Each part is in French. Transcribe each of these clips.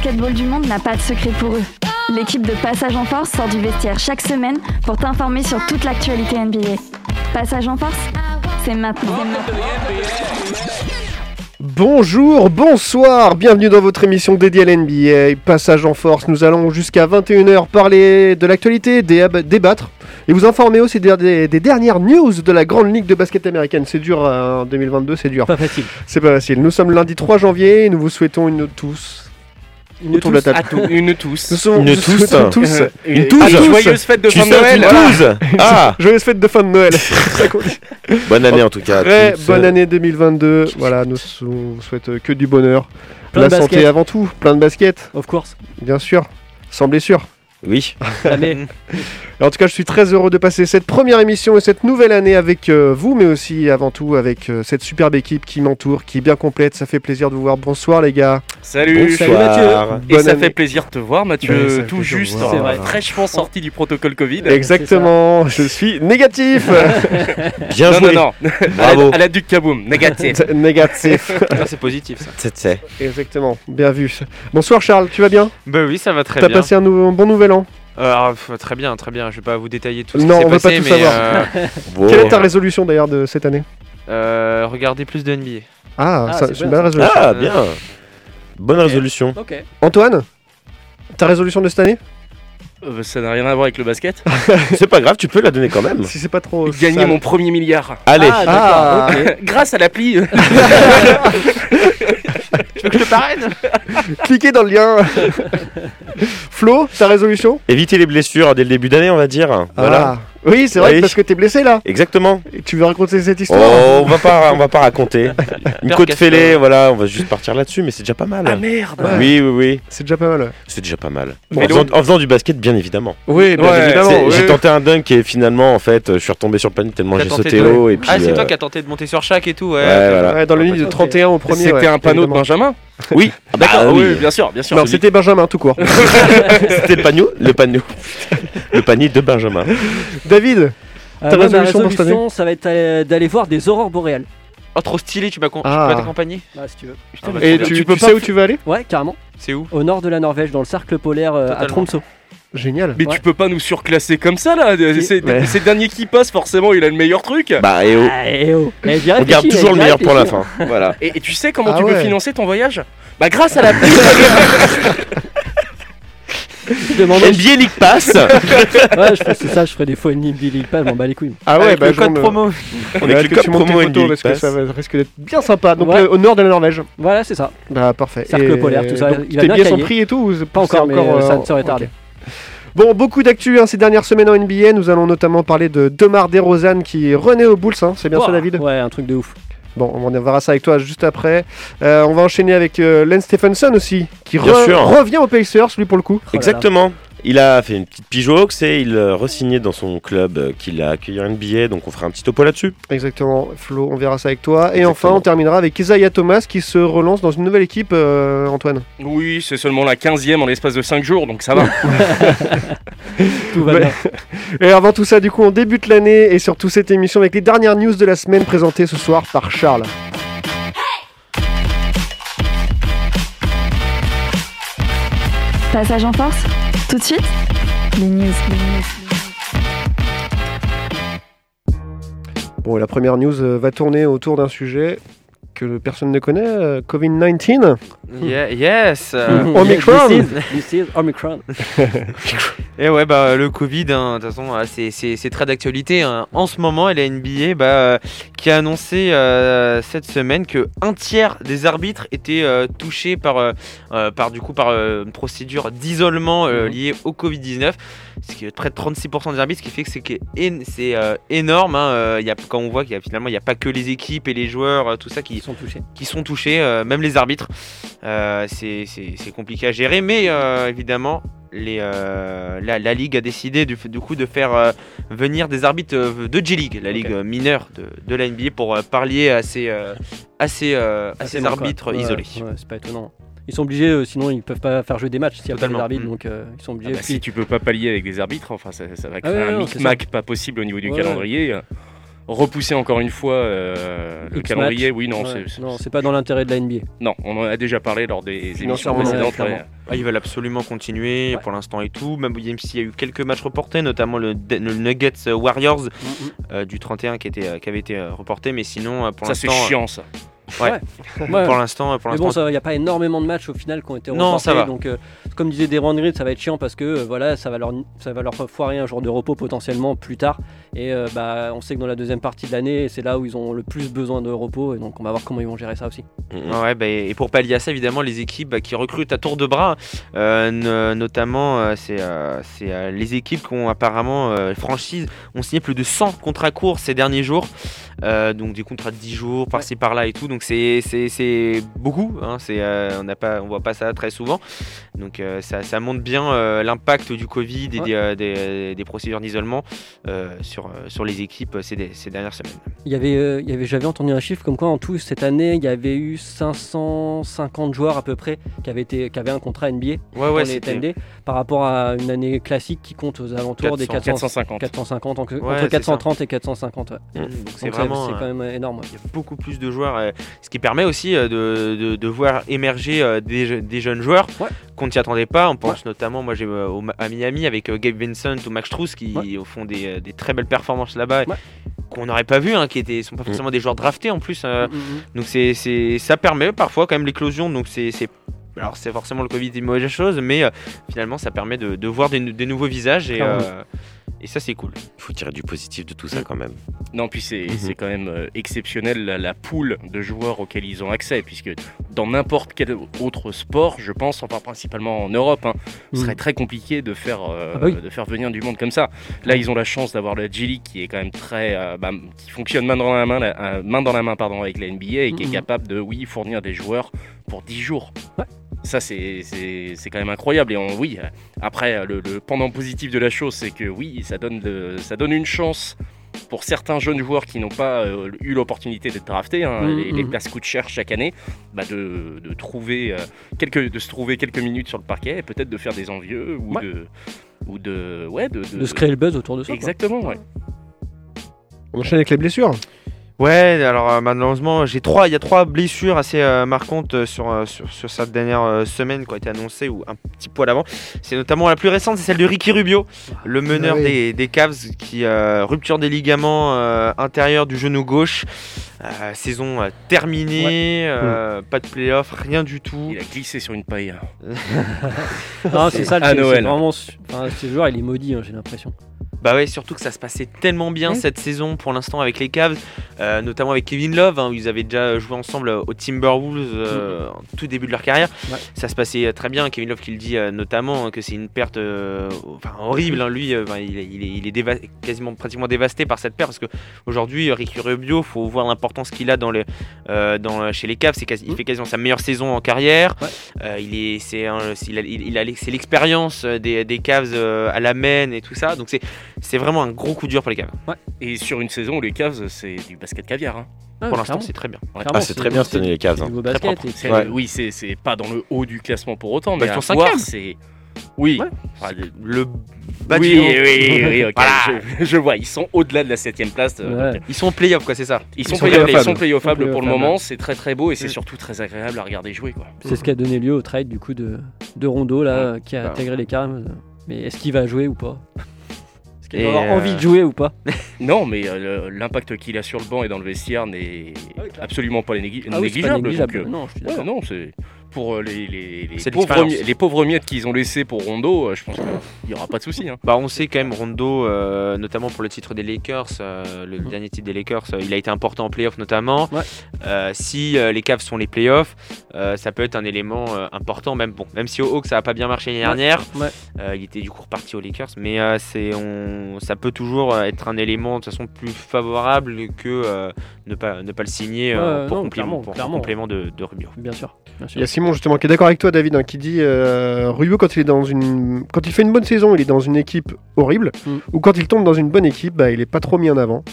basketball du monde n'a pas de secret pour eux. L'équipe de Passage en Force sort du vestiaire chaque semaine pour t'informer sur toute l'actualité NBA. Passage en Force, c'est maintenant. Bonjour, bonsoir, bienvenue dans votre émission dédiée à l'NBA, Passage en Force. Nous allons jusqu'à 21h parler de l'actualité, dé- débattre et vous informer aussi des, des- des dernières news de la grande ligue de basket américaine. C'est dur euh, en 2022, c'est dur. Pas facile. C'est pas facile. Nous sommes lundi 3 janvier et nous vous souhaitons une tous. Une autour de la table. Une tous. Nous sommes Une tous. souhaitons tous. Une Ah, Joyeuse fête de Tu fin de Noël. une Ah Joyeuse fête de fin de Noël. Bonne année en tout cas. à Très tous. bonne année 2022. Voilà, nous sou- vous souhaitons que du bonheur. Plein la de santé basket. avant tout, plein de basket, Of course. bien sûr, sans blessure. Oui. Jamais. En tout cas, je suis très heureux de passer cette première émission et cette nouvelle année avec euh, vous, mais aussi avant tout avec euh, cette superbe équipe qui m'entoure, qui est bien complète. Ça fait plaisir de vous voir. Bonsoir les gars. Salut. Salut, Mathieu. Et Bonne ça année. fait plaisir de te voir, Mathieu, Ouais, tout juste, voir. C'est vrai. fraîchement sorti du protocole Covid. Exactement, je suis négatif. Bien non, joué. non, non, Bravo. À la, à la Duc Kaboom, négatif. négatif. c'est positif ça. C'est-. Exactement, bien vu. Bonsoir Charles, tu vas bien? Bah oui, ça va très T'as bien. passé un, nou- un bon nouvel an alors, pff, très bien, très bien. Je vais pas vous détailler tout ce Non, qui s'est pas tout mais savoir. euh. Quelle est ta résolution d'ailleurs de cette année? Euh, regardez plus de NBA. Ah, Ah, ça, c'est une bien, belle résolution. Ah, bien. Bonne résolution. Ok. Antoine Ta résolution de cette année? Euh, ça n'a rien à voir avec le basket. C'est pas grave, tu peux la donner quand même. Si c'est pas trop. Gagner sale. mon premier milliard. Allez. Ah, Ah. Grâce à l'appli. Tu veux que je te parraine Cliquez dans le lien. Flo, ta résolution? Éviter les blessures dès le début d'année, on va dire. Voilà. Oui, c'est vrai, Oui. parce que t'es blessé là. Exactement. Et tu veux raconter cette histoire Oh, on va pas, on va pas raconter. Une côte fêlée, voilà, on va juste partir là-dessus, mais c'est déjà pas mal. ah merde. Ouais. Oui, oui, oui. C'est déjà pas mal. C'est déjà pas mal. Bon. en, faisant, en faisant du basket, bien évidemment. Oui, bien Ouais, évidemment. Oui. J'ai tenté un dunk et finalement, en fait, je suis retombé sur le panier tellement j'ai sauté de- haut. Et puis, Ah, c'est euh, toi qui as tenté de monter sur chaque et tout, ouais. Ouais, voilà. Ouais, dans le lit de Ok. 31 au premier. C'était ouais, un panneau de. Benjamin Oui, D'accord, Ah oui, oui. bien sûr, bien sûr. Non, c'était Benjamin tout court. C'était le panneau, le panneau, le panier de Benjamin. David Euh, Ta ma résolution pour ça va être euh, d'aller voir des aurores boréales. Oh, trop stylé, tu con- tu Ah. peux t'accompagner Bah, si tu veux. Ah, bah, Et tu, bien. tu peux sais où tu veux aller? Ouais, carrément. C'est où? Au nord de la Norvège, dans le cercle polaire euh, à. Tromsø. Génial. Mais Ouais. tu peux pas nous surclasser comme ça là. C'est Ouais. le dernier qui passe, forcément, il a le meilleur truc. Bah, et oh, Ah, eh oh. Eh, j'y on garde toujours eh, le meilleur pour la fin. Voilà. Et, et tu sais comment Ah tu ouais. peux financer ton voyage? Bah grâce à. Je demandais- NBA League Pass, Ouais, je ça, je ferais des fois une NBA League Pass, m'en bats les couilles. Ah ouais, Avec bah le code promo. on avec que le code promo NBA parce League que ça risque d'être bien sympa. Donc Ouais. euh, au nord de la Norvège. Voilà, c'est ça. Bah parfait. Cercle Et polaire, tout ça, donc, il a tes bien billets sont caillé. pris et tout ou Pas encore, mais euh, ça euh, ne serait ok. tardé. Bon, beaucoup d'actu hein, ces dernières semaines en NBA. Nous allons notamment parler de Demar DeRozan qui renaît aux Bulls. hein. C'est bien ça, David? Ouais, un truc de ouf. Bon, on verra ça avec toi juste après. Euh, on va enchaîner avec euh, Len Stephenson aussi, qui Bien re- sûr. revient aux Pacers, lui pour le coup. Oh là là. Exactement. Il a fait une petite pigeox et il a re-signé dans son club euh, qu'il a accueilli en NBA, donc on fera un petit topo là-dessus. Exactement, Flo, on verra ça avec toi. Et enfin, on terminera avec Isaiah Thomas qui se relance dans une nouvelle équipe, euh, Antoine. oui, c'est seulement la 15ème en l'espace de 5 jours, donc ça va. Tout va bien. Et avant tout ça, du coup, on débute l'année et surtout cette émission avec les dernières news de la semaine présentées ce soir par Charles. Passage en Force, tout de suite, les news. les news. Bon, et la première news euh, va tourner autour d'un sujet que personne ne connaît, euh, Covid-19. Yeah- yes. euh, Omicron. This is, this is Omicron. Et ouais, bah le Covid, hein, de toute façon, euh, c'est- c'est c'est très d'actualité. hein. En ce moment, la NBA bah, euh, qui a annoncé euh, cette semaine que un tiers des arbitres étaient euh, touchés par, par, du coup, par euh, une procédure d'isolement euh, Mhm. liée au Covid-19. Ce qui est près de 36% des arbitres, ce qui fait que c'est que é- c'est euh, énorme. hein. Euh, il y a, quand on voit qu'il y a finalement, il n'y a pas que les équipes et les joueurs, euh, tout ça qui, Ils sont touchés. qui sont touchés, euh, même les arbitres. Euh, c'est c'est- c'est compliqué à gérer, mais euh, évidemment, les, euh, la, la Ligue a décidé du, du coup de faire euh, venir des arbitres euh, de J-League, la Ligue mineure de, de la NBA, pour euh, parler à ces, euh, à ces, euh, à ces Assez arbitres. Ouais, isolés. ouais, c'est pas étonnant. Ils sont obligés, euh, sinon ils peuvent pas faire jouer des matchs s'il y a pas Totalement. d'arbitre, Mm. donc euh, ils sont Ah obligés. bah, Puis- si tu peux pas pallier avec des arbitres, enfin ça, ça va Ah créer ouais, un micmac pas possible au niveau du Ouais, calendrier. Repousser encore une fois euh, le calendrier. Oui, non, Ouais, c'est- non, c'est pas dans l'intérêt de la NBA. non, on en a déjà parlé lors des émissions précédentes. ouais. Ah, ils veulent absolument continuer Ouais. pour l'instant et tout. Même s'il y a eu quelques matchs reportés, notamment le, le Nuggets Warriors Mm, euh, du 31 qui, était, euh, qui avait été euh, reporté. Mais sinon, euh, pour Ça, c'est l'instant, chiant, ça. Ouais. pour l'instant, pour Mais bon, il n'y a pas énormément de matchs au final qui ont été Non, reportés. ça va. Donc, euh, comme disait Deron Grid, ça va être chiant parce que euh, voilà, ça va, leur, ça va leur foirer un jour de repos potentiellement plus tard. Et euh, bah, on sait que dans la deuxième partie de l'année, c'est là où ils ont le plus besoin de repos. Et donc, on va voir comment ils vont gérer ça aussi. Mhm. Ouais, bah, et pour pallier à ça, évidemment, les équipes bah, qui recrutent à tour de bras, no- notamment, c'est les équipes qui ont apparemment, franchises, ont signé plus de 100 contrats courts ces derniers jours. Donc des contrats de 10 jours, par-ci par-là et tout. Donc c'est c'est- c'est beaucoup. Hein, c'est, euh, on n'a pas, on voit pas ça très souvent. Donc euh, ça, ça montre bien euh, l'impact du Covid et Ouais. des, euh, des, des procédures d'isolement euh, sur, sur les équipes ces, dernières semaines. Il y avait, euh, il y avait, j'avais entendu un chiffre comme quoi en tout cette année, il y avait eu 550 joueurs à peu près qui avaient, été, qui avaient un contrat NBA Ouais, pour ouais, les TND par rapport à une année classique qui compte aux alentours des 400, 450. 450 entre, Ouais, entre c'est 430 et 450. ouais. Donc c'est Donc vraiment. c'est quand même énorme. Il y a beaucoup plus de joueurs, euh, ce qui permet aussi euh, de, de- de voir émerger euh, des, des jeunes joueurs Ouais. qu'on ne s'y attendait pas. On pense notamment, moi j'ai euh, à Miami avec Gabe Vincent ou Max Struz qui Ouais. font des, des très belles performances là-bas. Ouais. Qu'on n'aurait pas vu, hein, qui étaient, sont pas Mm. forcément des joueurs draftés en plus. euh, Mm, mm, donc c'est, c'est, ça permet parfois quand même l'éclosion. Donc c'est, c'est- alors c'est forcément le Covid une mauvaise chose, mais euh, finalement ça permet de, de voir des, des nouveaux visages et, euh, et ça c'est cool. Il faut tirer du positif de tout ça quand même. Non, puis c'est Mhm. c'est quand même euh, exceptionnel la, la poule de joueurs auxquels ils ont accès, puisque dans n'importe quel autre sport, je pense, enfin principalement en Europe, hein, ce Mhm. serait très compliqué de faire, euh, Ah bah oui. de faire venir du monde comme ça. Là, ils ont la chance d'avoir la G League qui est quand même très, euh, bah, qui fonctionne main dans la main, la- main dans la main, pardon, avec la NBA et qui est Mhm. capable de, oui, fournir des joueurs pour 10 jours. Ouais. Ça, c'est c'est- c'est quand même incroyable. Et on, oui, après, le, le pendant positif de la chose, c'est que oui, ça donne, de- ça donne une chance pour certains jeunes joueurs qui n'ont pas euh, eu l'opportunité d'être draftés, hein, Mhm, les, les mhm. places coûtent cher chaque année, bah, de, de trouver, euh, quelques, de se trouver quelques minutes sur le parquet et peut-être de faire des envieux ou Ouais. de. Ou de, ouais, de, de- De se créer le buzz autour de ça. quoi. Exactement, ouais. On enchaîne avec les blessures. Ouais, alors euh, malheureusement, j'ai trois, il y a trois blessures assez euh, marquantes euh, sur, euh, sur, sur cette dernière euh, semaine qui ont été annoncées ou un petit poil avant. C'est notamment la plus récente, c'est celle de Ricky Rubio, le meneur Ah oui. des, des Cavs, qui euh, rupture des ligaments euh, intérieurs du genou gauche. Euh, saison euh, terminée, euh, pas de playoff, rien du tout. Il a glissé sur une paille. Non, c'est ça, le- À Noël. vraiment. Enfin, ce joueur, il est maudit, hein, j'ai l'impression. Bah ouais, surtout que ça se passait tellement bien cette saison pour l'instant avec les Cavs, euh, notamment avec Kevin Love, hein, où ils avaient déjà joué ensemble aux Timberwolves euh, en tout début de leur carrière. Ouais. Ça se passait euh, très bien. Kevin Love qui le dit euh, notamment hein, que c'est une perte enfin, horrible. hein, lui, enfin, il est, il est- il est déva- quasiment pratiquement dévasté par cette perte parce que aujourd'hui, Ricky Rubio, faut voir l'importance qu'il a dans le, euh, dans, chez les Cavs. C'est quasi- il Mhm. fait quasiment sa meilleure saison en carrière. Ouais. Il est, c'est, il il- l'expérience des, des Cavs à la main et tout ça. Donc c'est, c'est vraiment un gros coup dur pour les Cavs. Et sur une saison où les Cavs, c'est du basket caviar. hein. Ah, Pour l'instant, c'est très bien. Ouais. Ah, c'est très bien cette année, les Cavs, c'est hein. Très basket. propre. et C'est- puis- Ouais. Oui, c'est pas dans le haut du classement pour autant, Bah, mais cinquième. c'est. Oui. Ouais. Enfin, le- bas oui, oui, oui, oui, ok, Voilà. je, je vois, ils sont au-delà de la 7ème place. euh, Ouais. donc, Ils sont en playoff, quoi, c'est ça. Ils sont, sont playoffables. pour le moment, c'est très très beau et c'est surtout très agréable à regarder jouer. Quoi. C'est ce qui a donné lieu au trade du coup de, de Rondo là, qui a Bah. intégré les Cavs. Mais est-ce qu'il va jouer ou pas? Est-ce qu'il Et, va avoir euh, envie de jouer ou pas? Non, mais euh, l'impact qu'il a sur le banc et dans le vestiaire n'est Ah absolument pas Ah oui, c'est pas négligeable. euh, Non, je suis ouais, d'accord. non, c'est pour euh, les, les, les pauvres, les miettes qu'ils ont laissés pour Rondo, euh, je pense qu'il n'y aura pas de souci. hein. Bah, on sait quand même Rondo, euh, notamment pour le titre des Lakers, euh, le Mhm. dernier titre des Lakers, euh, il a été important en playoff notamment. Ouais. Si les Cavs sont les playoffs, ça peut être un élément important, même bon, même si au Hawks ça n'a pas bien marché l'année dernière, Ouais. il était du coup reparti aux Lakers, mais c'est on, ça peut toujours être un élément de toute façon plus favorable que ne pas ne pas le signer euh, pour, non, complément, clairement, pour- en clairement. complément de, de Rubio. Bien sûr. Bien sûr. Il y a Simon justement qui est d'accord avec toi, David, hein, qui dit euh, Rubio quand il est dans une, quand il fait une bonne saison, il est dans une équipe horrible, Mm. ou quand il tombe dans une bonne équipe, bah, il est pas trop mis en avant.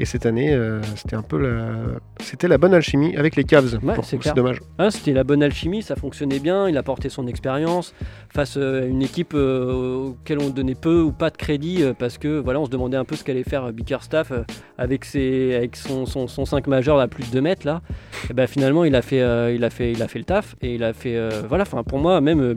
Et cette année, euh, c'était un peu la... C'était la bonne alchimie avec les Cavs. Ouais, c'est dommage. Hein, C'était la bonne alchimie, ça fonctionnait bien, il a porté son expérience face euh, à une équipe euh, auquel on donnait peu ou pas de crédit euh, parce que voilà, on se demandait un peu ce qu'allait faire euh, Bickerstaff euh, avec, ses, avec son, son, son 5 majeur à plus de 2 mètres là. Et ben, finalement, il a, fait, euh, il, a fait, il a fait le taf et il a fait. euh, voilà, enfin, pour moi, même euh,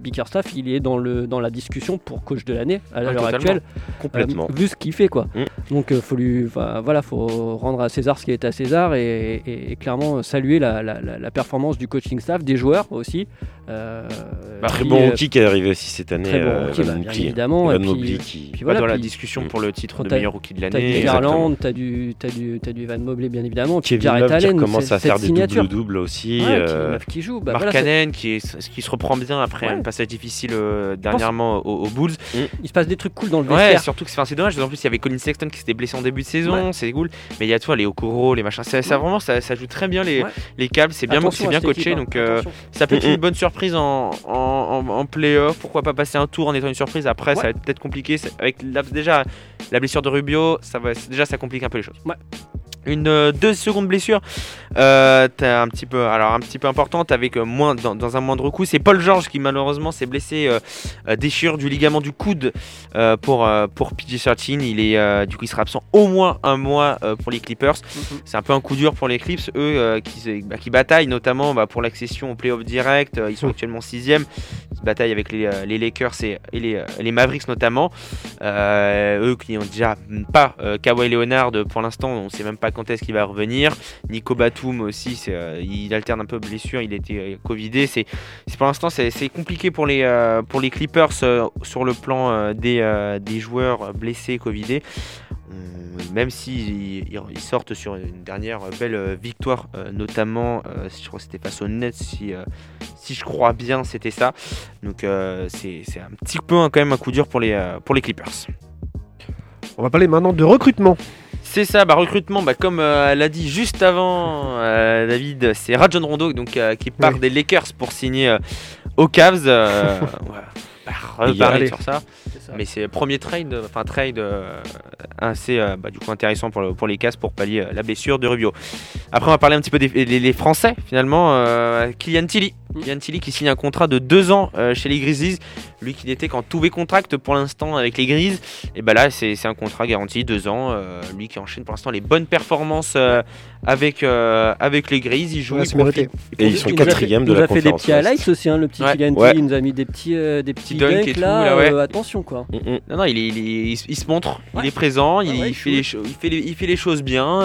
Bickerstaff, il est dans, le, dans la discussion pour coach de l'année à Ah, l'heure actuelle. Complètement. Euh, vu ce qu'il fait quoi. Mm. Donc euh, faut lui, voilà, faut rendre à César ce qui est à César et, et- et clairement saluer la, la- la- la performance du coaching staff, des joueurs aussi. Euh, Très qui, bon euh, rookie qui est arrivé aussi cette année. Très bon euh, rookie, bah, bien Mobley. évidemment. Et puis, Mobley qui- puis Pas voilà, dans la discussion Mm. pour le titre de meilleur rookie de T'as du l'année. Garland, t'as du, t'as du, t'as du Van Mobley bien évidemment. Kevin Jarrett Love qui Allen, commence à faire des signature. doubles-doubles aussi. Ouais, euh, Love qui joue. Bah, Mark voilà, Cannon qui, est, qui se reprend bien après Ouais. un passage difficile euh, dernièrement aux, aux Bulls. il se passe des trucs cool dans le Ouais, vestiaire. surtout que c'est dommage. En plus, il y avait Colin Sexton qui s'était blessé en début de saison, c'est cool. Mais il y a toi les Okoro, les machins. Ça, ça Ouais. vraiment, ça, ça joue très bien les, Ouais. les câbles. C'est bien, c'est coaché. hein, Donc ça peut être Mm, une mm. bonne surprise en, en, en, en playoff. Pourquoi pas passer un tour en étant une surprise Après, ça va être peut-être compliqué. Avec la- déjà la blessure de Rubio, ça va, déjà ça complique un peu les choses. Ouais. Une euh, deux secondes blessure, euh, un petit peu, alors un petit peu importante avec euh, moins dans, dans un moindre coup. C'est Paul George qui malheureusement s'est blessé, euh, euh, déchirure du ligament du coude pour pour PG13. Il est du coup il sera absent au moins un mois pour les Clippers. Mhm. C'est un peu un coup dur pour les Clips, eux qui, bah, qui bataillent notamment bah, pour l'accession au playoff direct. Ils sont actuellement sixième. Ils bataillent avec les, les Lakers et, et les, les Mavericks notamment. Eux qui ont déjà pas Kawhi Leonard pour l'instant, on sait même quand est-ce qu'il va revenir. Nico Batum aussi, euh, il alterne un peu blessure, il était euh, covidé. C'est, pour l'instant c'est, compliqué pour les, euh, pour les Clippers sur le plan des, joueurs blessés, covidés. Même s'ils ils- ils sortent sur une dernière belle victoire, notamment, je crois que c'était face aux Nets, si, si je crois bien, c'était ça. Donc c'est un petit peu hein, quand même un coup dur pour les, pour les Clippers. On va parler maintenant de recrutement. C'est ça, bah, recrutement, bah, comme euh, l'a dit juste avant euh, David, c'est Rajon Rondo donc, euh, qui part Oui. des Lakers pour signer euh, aux Cavs. euh, voilà. Bah, sur ça. Mais c'est le premier trade, enfin trade assez bah, du coup intéressant pour, le- pour les Cavs pour pallier la blessure de Rubio. Après on va parler un petit peu des les, les Français finalement. Kylian Tilly, Mm. Kylian Tilly qui signe un contrat de deux ans euh, chez les Grizzlies. Lui qui n'était qu'en tout contract pour l'instant avec les Grizzlies. Et bah là c'est c'est un contrat garanti deux ans. Euh, lui qui enchaîne pour l'instant les bonnes performances euh, avec euh, avec les Grizzlies. Il joue, Ouais, il profite. Et ils sont Il quatrième de il nous la a fait des conférence petits highlights aussi, hein, le petit Ouais. Il nous a mis des petits, euh, des petits dunks dunks, et tout, là, euh, attention quoi. Mm, mm. Non, non, il, est- il, est- il se- il se montre, Ouais. il est présent, il, il il fait les cho- il, fait les, il fait les choses bien.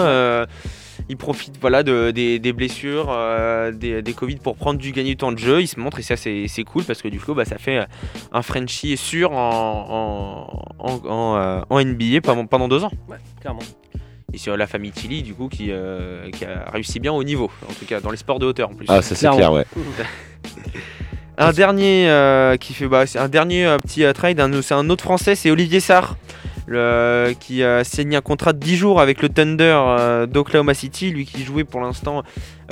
Il profite voilà, de, des, des blessures, euh, des, des Covid pour prendre du gagner du temps de jeu. Il se montre et ça, c'est c'est cool parce que du coup, bah, ça fait un Frenchie sûr en, en, en, en, euh, en NBA pendant, pendant deux ans. Ouais, clairement. Et sur la famille Tilly, du coup, qui, euh, qui a réussi bien au niveau, en tout cas dans les sports de hauteur en plus. Ah, ça c'est Clairement. clair, ouais. Un dernier euh, qui fait bah, c'est un dernier euh, petit euh, trade, un- c'est un autre français, c'est Olivier Sarr. Qui a signé un contrat de 10 jours avec le Thunder euh, d'Oklahoma City, lui qui jouait pour l'instant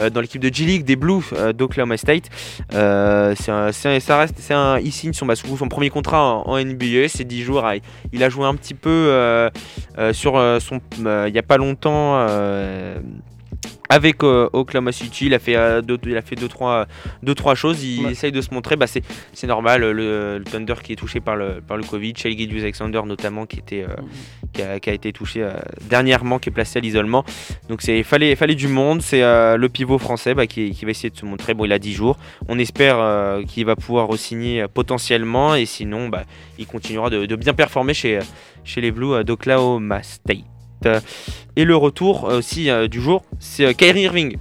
euh, dans l'équipe de G-League des Blues euh, d'Oklahoma State. C'est un- ça reste, un, il signe son, bah, son premier contrat en, en NBA, c'est 10 jours. Ah, il a joué un petit peu sur son, il n'y a pas longtemps. Avec euh, Oklahoma City, il a fait euh, deux, il a fait deux trois, deux, trois choses. Il Ouais. essaye de se montrer. Bah, c'est, c'est normal. Le, le Thunder qui est touché par le, par le Covid, Shai Gilgeous-Alexander notamment qui était, euh, qui, a, qui a été touché dernièrement, qui est placé à l'isolement. Donc c'est fallait, fallait du monde. C'est le pivot français bah, qui, qui va essayer de se montrer. Bon, il a 10 jours. On espère qu'il va pouvoir re-signer potentiellement. Et sinon, bah, il continuera de, de bien performer chez, chez les Blues d'Oklahoma State. Euh, Et le retour euh, aussi euh, du jour, c'est Kyrie Irving.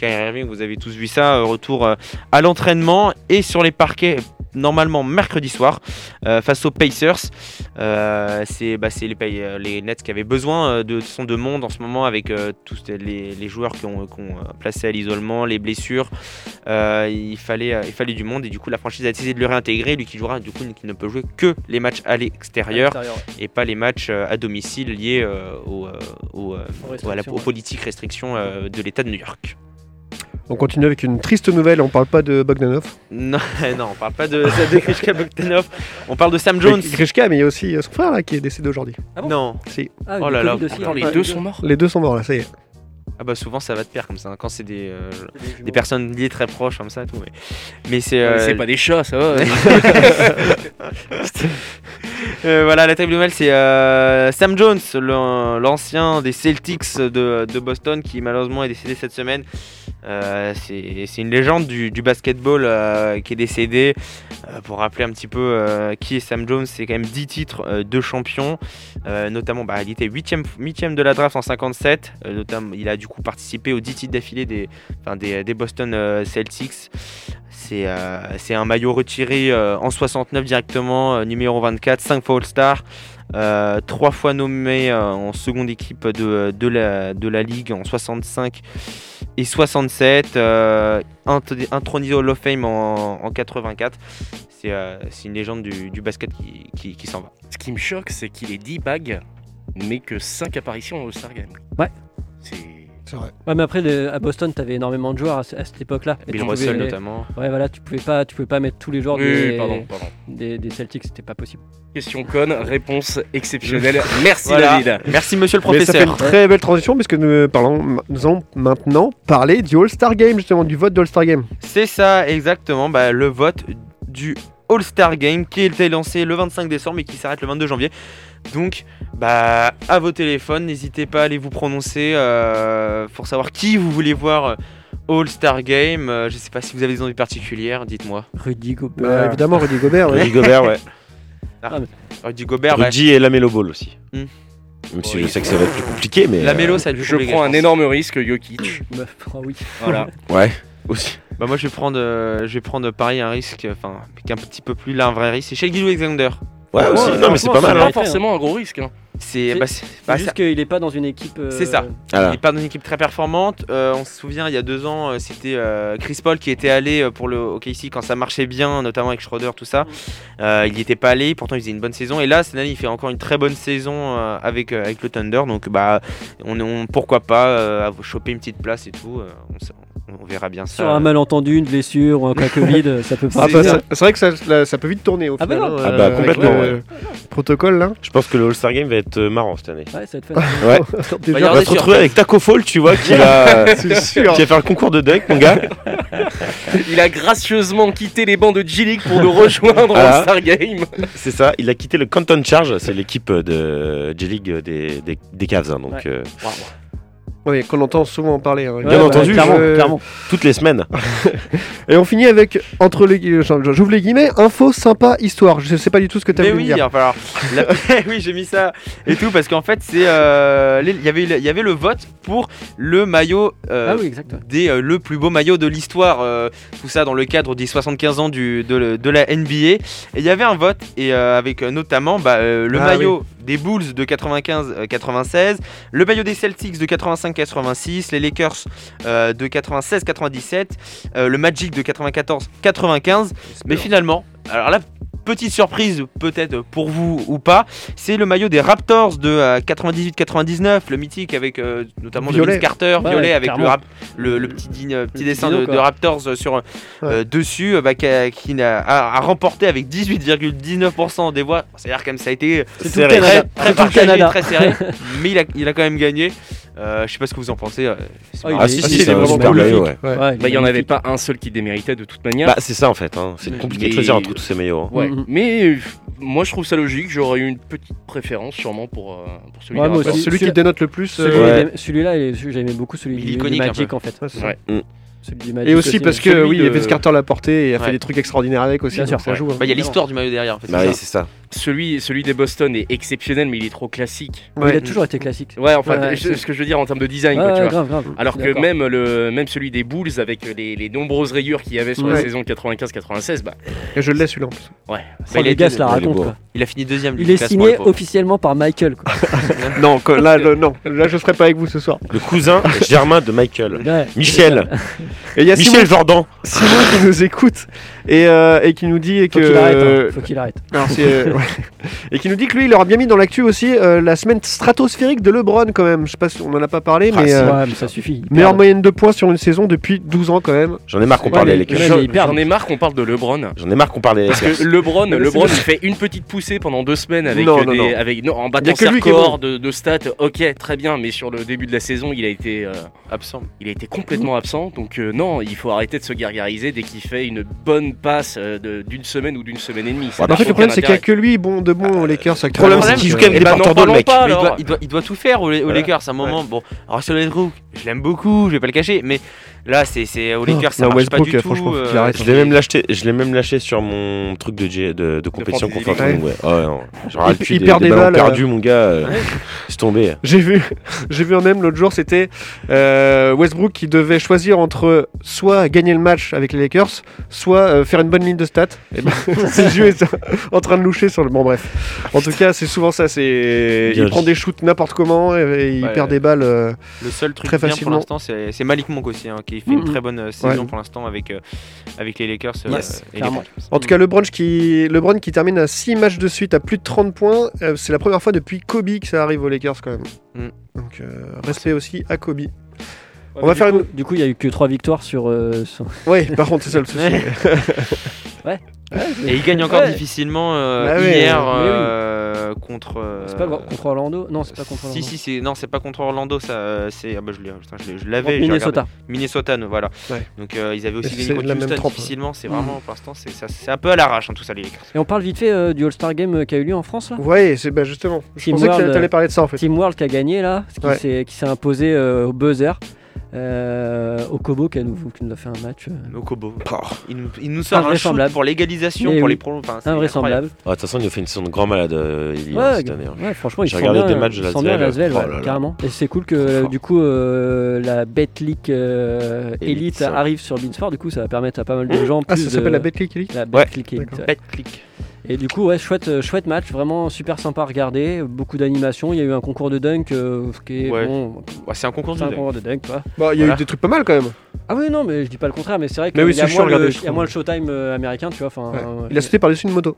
Kyrie vous avez tous vu ça, euh, retour euh, à l'entraînement et sur les parquets normalement mercredi soir euh, face aux Pacers. Euh, c'est bah, les, Pay- les Nets qui avaient besoin de son de monde en ce moment avec euh, tous les, les joueurs qui ont, qui ont, placé à l'isolement, les blessures. Il, fallait, il fallait du monde et du coup la franchise a décidé de le réintégrer. Lui qui jouera du coup qui ne peut jouer que les matchs à l'extérieur et pas les matchs à domicile liés au, au, Aux politiques restrictions de l'État de New York. On continue avec une triste nouvelle, on parle pas de Bogdanov. Non, non, on parle pas de, de Grishka Bogdanov. On parle de Sam Jones. Grishka, mais il y a aussi euh, son frère là qui est décédé aujourd'hui. Ah bon Non. Si. Ah, Oh là là. Les deux sont morts Les deux sont morts là, ça y est. Ah bah souvent ça va de pair comme ça, hein, quand c'est des, euh, des personnes liées très proches comme ça et tout. Mais, mais c'est... Ouais, euh, C'est pas des chats, ça va. Euh, voilà, la table nouvelle, c'est euh, Sam Jones, l'ancien des Celtics de, de Boston, qui malheureusement est décédé cette semaine. Euh, c'est c'est une légende du, du basketball euh, qui est décédé. Euh, pour rappeler un petit peu euh, qui est Sam Jones, c'est quand même 10 titres euh, de champion. Euh, notamment, bah, il était 8ème, 8ème de la draft en 57. Euh, notamment, il a du coup participé aux 10 titres d'affilée des, enfin, des, des Boston euh, Celtics. C'est euh, c'est un maillot retiré euh, en 69 directement, euh, numéro 24, 5 fois All-Star. Euh, trois fois nommé euh, en seconde équipe de, de, la, de la Ligue en 65 et 67. Euh, intronisé intronisé au Hall of Fame en, en 84. C'est euh, c'est une légende du, du basket qui, qui, qui s'en va. Ce qui me choque, c'est qu'il est 10 bagues, mais que 5 apparitions au All-Star Game. Ouais. C'est. C'est vrai. Ouais, mais après, le- à Boston, t'avais énormément de joueurs à, ce- à cette époque-là. Et Bill Russell pouvais- notamment. Ouais, voilà, tu pouvais pas, tu pouvais pas mettre tous les joueurs Oui, des, oui, pardon, pardon. des, des Celtics, c'était pas possible. Question conne, réponse exceptionnelle. Merci Voilà. David. Merci monsieur le Mais ça fait une professeur. très belle transition puisque nous, parlons, nous allons maintenant parler du All-Star Game, justement, du vote de All-Star Game. C'est ça, exactement. Bah, le vote du All-Star Game qui été lancé le 25 décembre et qui s'arrête le 22 janvier. Donc, bah, à vos téléphones, n'hésitez pas à aller vous prononcer euh, pour savoir qui vous voulez voir euh, All-Star Game. Euh, je sais pas si vous avez des envies particulières, dites-moi. Rudy Gobert. Bah, évidemment, Rudy Gobert. ouais. Rudy Gobert, ouais. Rudy Gobert, bah, Rudy et la Melo Ball aussi. Hmm. Même si Oui. je sais que ça va être plus compliqué, mais. la euh, mélo, ça Je prends un énorme risque, Jokic. Bah, ah oui. Voilà. Ouais, aussi. Bah, moi, je vais prendre, euh, je vais prendre pareil un risque, enfin, qui est un petit peu plus là, un vrai risque. C'est Shea Alexander. Ouais, Ouais, aussi. ouais, non, mais c'est pas mal. va. hein. Pas forcément un gros risque. hein. C'est C'est- bah, c'est- C'est bah, juste qu'il est pas dans une équipe. euh, C'est ça. Il n'est pas dans une équipe très performante. Euh, on se souvient, il y a deux ans, euh, c'était euh, Chris Paul qui était allé pour le OKC quand ça marchait bien, notamment avec Schroeder, tout ça. Euh, il n'y était pas allé, pourtant il faisait une bonne saison. Et là, cette année, il fait encore une très bonne saison euh, avec, euh, avec le Thunder. Donc, bah, on, on- pourquoi pas euh, choper une petite place et tout. euh, on, on verra bien ça. Sur un malentendu, une blessure ou un cas Covid, euh, ça peut Ah, pas. bah, ça- c'est vrai que ça, là, ça peut vite tourner au Ah bah final. non. hein, Ah bah, avec complètement, le Protocole là. Je pense que le All-Star Game va être euh, marrant cette année. Ouais, ça va être fun. Ouais. Bah, On va se retrouver avec Taco Fall, tu vois, qui va, c'est sûr. qui va faire le concours de dunk, mon gars. Il a gracieusement quitté les bancs de G-League pour nous rejoindre Ah. au Star Game. C'est ça, il a quitté le Canton Charge, c'est l'équipe de J-League des, des, des Cavs, hein, donc Ouais. euh, Oui, qu'on entend souvent en parler. hein. Ouais, Bien bah, entendu, Clairement, je- clairement. toutes les semaines. Et on finit avec, entre les j'ouvre les guillemets, info, sympa, histoire. Je sais pas du tout ce que tu as Mais voulu oui, me dire. enfin, alors, la- oui, j'ai mis ça et tout parce qu'en fait, c'est euh, les- il y avait il y avait le vote pour le maillot euh, Ah oui, exact. ouais. des euh, le plus beau maillot de l'histoire, euh, tout ça dans le cadre des 75 ans du, de, la NBA. Et il y avait un vote et euh, avec notamment bah, euh, le Ah maillot des Bulls de 95-96, le maillot des Celtics de 85-86, les Lakers euh, de 96-97, euh, le Magic de 94-95. Mais finalement, alors là, petite surprise peut-être pour vous ou pas, c'est le maillot des Raptors de euh, 98-99, le mythique avec euh, notamment de Violet. Vince Carter, violet ouais, avec le, clairement. rap- le, le petit, euh, dessin de, de Raptors euh, sur euh, dessus, euh, bah, qui, a, qui n'a- a, a remporté avec 18,19% des voix. C'est-à-dire comme ça a été très, très partagé, Canada. très serré, mais il a, il a quand même gagné. Euh, je sais pas ce que vous en pensez. euh, c'est il marrant. Ah est- si, si, est c'est un vraiment super maillot, ouais. Ouais. Ouais, Bah, il n'y en avait pas un seul qui déméritait de toute manière. Bah, c'est ça en fait, hein. c'est Mais- compliqué de mais- choisir entre tous ces maillots. hein. Ouais, Mhm. mais euh, moi je trouve ça logique. J'aurais eu une petite préférence sûrement pour, euh, pour celui Ouais, moi aussi. Celui qui celui- dénote le plus. Celui- euh, Ouais. Celui-là, il est- j'aimais beaucoup celui Il est du, du iconique un Magic peu. en fait. ouais, c'est ça. Ouais. Mm. Celui du Magic Et aussi parce que oui, de- Vince Carter l'a porté et a Ouais. fait des trucs extraordinaires avec aussi. Bien donc sûr, ça ouais. joue. hein. Bah, il y a l'histoire du maillot derrière. En fait, Bah c'est oui, ça. c'est ça. Celui, celui des Boston est exceptionnel, mais il est trop classique. Il a toujours été classique. Ouais, enfin, ce que je veux dire en termes de design, Ouais, quoi, tu ouais, vois. grave, grave. Alors que même, le, même celui des Bulls, avec les, les nombreuses rayures qu'il y avait sur la saison 95-96, bah Et je le laisse celui-là en plus. ouais. Oh, il a les été- gars se la quoi. Il a fini deuxième. Il est signé officiellement par Michael non, là, non, là je serai pas avec vous ce soir. Le cousin germain de Michael. Michel. Et il y a Michel Simon, Jordan. Simon qui nous écoute et, euh, et qui nous dit Faut que. qu'il arrête. hein. Faut qu'il arrête. Alors, c'est, euh, ouais. Et qui nous dit que lui, il aura bien mis dans l'actu aussi euh, la semaine stratosphérique de LeBron quand même. Je sais pas si on en a pas parlé, Ah, mais euh, ouais, mais ça suffit. meilleure moyenne de points sur une saison depuis 12 ans quand même. J'en ai marre qu'on Ouais, parle des Lakers. mais J'en ai marre qu'on parle de LeBron. J'en ai marre qu'on parle des Parce Lakers. que LeBron, LeBron il fait une petite poussée pendant deux semaines avec Non, non, des, non. avec non, en battant ses records de, de stats. Ok, très bien, mais sur le début de la saison, il a été, Absent. il a été complètement absent. Donc euh, non, il faut arrêter de se gargariser dès qu'il fait une bonne passe euh, d'une semaine ou d'une semaine et demie. Ouais, en fait, le problème, c'est qu'il y a que lui bon, de bon aux Lakers Le problème, c'est qu'il joue quand même des n'en porteurs d'eau, mec. pas, Mais il, doit, il, doit, il doit tout faire aux, aux Voilà. Lakers à un moment. Bon, Russell Westbrook, je l'aime beaucoup, je vais pas le cacher, mais là, c'est c'est aux Lakers, ça non, marche pas Westbrook, du tout. franchement, euh. Je l'ai même lâché, je l'ai même lâché sur mon truc de, G- de, de compétition contre ouais. ouais, ah, Il- cul il des- perd des balles, perdus, mon gars. euh, C'est tombé. J'ai vu, j'ai vu un même l'autre jour, c'était euh, Westbrook qui devait choisir entre soit gagner le match avec les Lakers, soit euh, faire une bonne ligne de stats. Et ben, c'est le jeu est en train de loucher sur le. Bon bref. En tout cas, c'est souvent ça. C'est il prend des shoots n'importe comment et, et il Ouais. perd des balles. euh, Le seul truc Très bien facilement. pour l'instant, c'est c'est Malik Monk aussi, hein, qui fait une Mhm. très bonne euh, saison Ouais. pour l'instant avec, euh, avec les Lakers. euh, Yes, et les. En tout cas, LeBron qui, LeBron qui termine à 6 matchs de suite à plus de 30 points, euh, c'est la première fois depuis Kobe que ça arrive aux Lakers quand même. Mm. Donc euh, respect aussi à Kobe. Ouais, On va du faire coup, une- Du coup, il y a eu que 3 victoires sur. euh, sur- Ouais, par contre, c'est ça le souci. Et il gagne encore Ouais. difficilement euh, Bah ouais, hier oui. euh, contre. euh, C'est pas contre Orlando Non, c'est pas contre Orlando. Si, si, c'est non, c'est pas contre Orlando, ça, c'est ah bah je l'ai, putain, je l'ai- je l'avais. Minnesota. Minnesota, nous, voilà. Ouais. Donc euh, ils avaient aussi gagné c'est contre la Houston difficilement. C'est vraiment pour l'instant, c'est ça, c'est un peu à l'arrache hein, tout ça les. Et on parle vite fait euh, du All-Star Game qui a eu lieu en France là? Ouais, c'est bah, justement. Je Team pensais que World, t'allais parler de ça en fait. Team World qui a gagné là, qui Ouais. s'est qui s'est imposé euh, au buzzer. Euh, Okobo qui, a nous, qui nous a fait un match euh, Okobo. Il nous, il nous sort un shoot Invraisemblable. pour l'égalisation, Mais pour oui. les pros. Enfin, invraisemblable. Ah, De toute façon, il nous fait une saison de grand malade, euh, Eli, hein, Ouais, cette année. hein. ouais, franchement, ils J'ai regardé bien, des matchs de bien. Lasvel, Oh ouais, là là. carrément. Et c'est cool que euh, du coup euh, la Betclic euh, Elite, arrive sur Beansport. Du coup, ça va permettre à pas mal de gens. Ah, plus ça s'appelle la Betclic Elite La Ouais. Betclic Elite. Et du coup, ouais, chouette, euh, chouette match, vraiment super sympa à regarder. Beaucoup d'animation. Il y a eu un concours de dunk euh, qui est Ouais. bon. Ouais, c'est un concours C'est de un concours de dunk, quoi. Bah, il y a Voilà. eu des trucs pas mal quand même. Ah oui, non, mais je dis pas le contraire, mais c'est vrai Mais oui, qu'il y, a c'est chiant moins à regarder, le- je il y a trouve. moins le showtime euh, américain, tu vois. Enfin, euh, Il a sauté par-dessus une moto.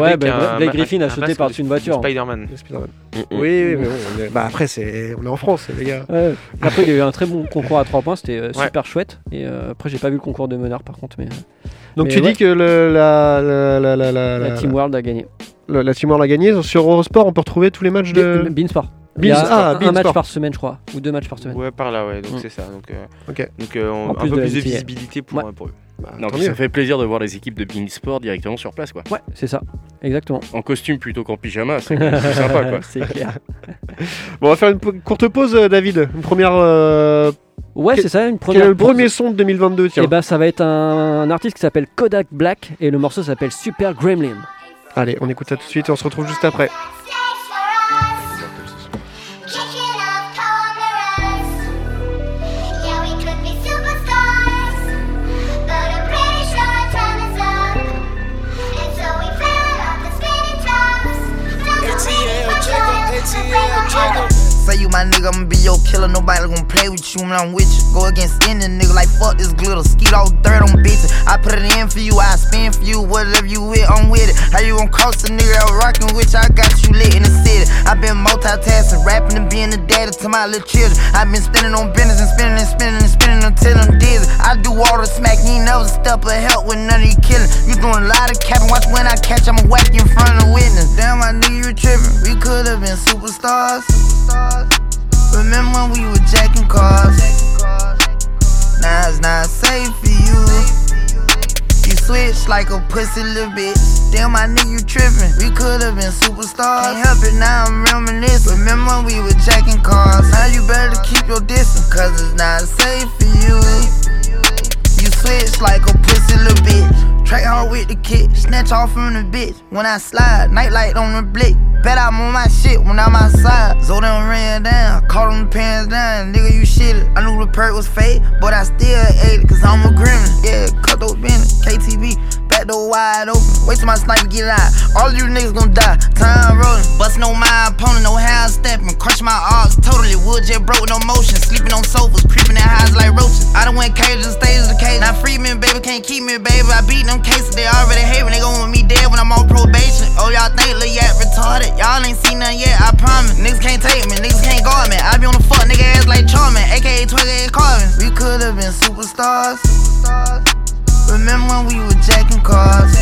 Ouais, Avec bah, un- Blake Griffin a un sauté par-dessus une voiture. Spider-Man. Mm, mm. Oui, oui, mais bon. on est- Bah, après, c'est... on est en France, les gars. Ouais. Après, il y a eu un très bon concours à 3 points, c'était euh, Ouais. super chouette. Et euh, après, j'ai pas vu le concours de meneur par contre, mais euh, Donc Mais tu ouais. dis que le- la, la, la, la, la, la Team World a gagné. la- la Team World a gagné. Sur Eurosport, on peut retrouver tous les matchs de. Be- Beansport. Il y a Beans- ah, un, un match par semaine, je crois, ou deux matchs par semaine. Ouais, par là, ouais. Donc Mm. c'est ça. Donc, euh, Ok. donc euh, on- un plus peu de plus de visibilité pour, Ouais. euh, pour eux. Bah, mieux. ça fait plaisir de voir les équipes de Beansport directement sur place, quoi. Ouais, c'est ça, exactement. En costume plutôt qu'en pyjama, c'est sympa, quoi. c'est clair. Bon, on va faire une courte pause, euh, David. Une première. euh, Ouais, c'est ça, une Quel première. est le pause. premier son de 2022 Tiens. Et bah, ça va être un, un artiste qui s'appelle Kodak Black et le morceau s'appelle Super Gremlin. Allez, on écoute ça tout de suite et on se retrouve juste après. Say you my nigga, I'ma be your killer. Nobody gon' play with you when I'm with you. Go against any nigga like fuck this glitter. Skeet all dirt on bitches. I put it in for you, I spin for you. Whatever you with, I'm with it. How you gon' cross a nigga that rockin' with you? I got you lit in the city. i been multitasking, rapping and being the daddy to my little children. i been spinning on business and spinning and spinning and spinning until I'm dizzy. I do all the smack, you never step of help with none of you killing. You doing a lot of capping, watch when I catch, I'ma whack you in front of the witness. Damn, my nigga, you tripping. We could've been superstars. superstars. Remember when we were jacking cars? Now it's not safe for you. You switch like a pussy little bitch. Damn, my nigga, you tripping. We could've been superstars. Can't help it, now I'm reminiscing. Remember when we were jacking cars? Now you better keep your distance, cause it's not safe for you. You switch like a pussy little bitch. Track hard with the kick, snatch off from the bitch. When I slide, nightlight on the blick. Bet I'm on my shit when I'm outside. Them ran down, caught them pants down. Nigga, you shit I knew the perk was fake, but I still ate it, cause I'm a gremlin. Yeah, cut those business, KTV. back door wide open. Wait till my sniper get out. All you niggas gon' die. Time rolling. Bustin' on my opponent, no half stepping. Crush my arcs totally. Wood jet broke no motion. Sleeping on sofas, creeping in highs like roaches. I done went cages, and stages of cage. Now free baby, can't keep me, baby. I beat them cases, they already hate me. They gon' want me dead when I'm on probation. Oh, y'all think Lil Yak retarded? Y'all ain't seen nothing yet, I promise. Niggas can't take me, niggas can't guard me. I be on the fuck nigga ass like Charmin, aka 28 Carvin. We could've been superstars. Remember when we were jacking cars?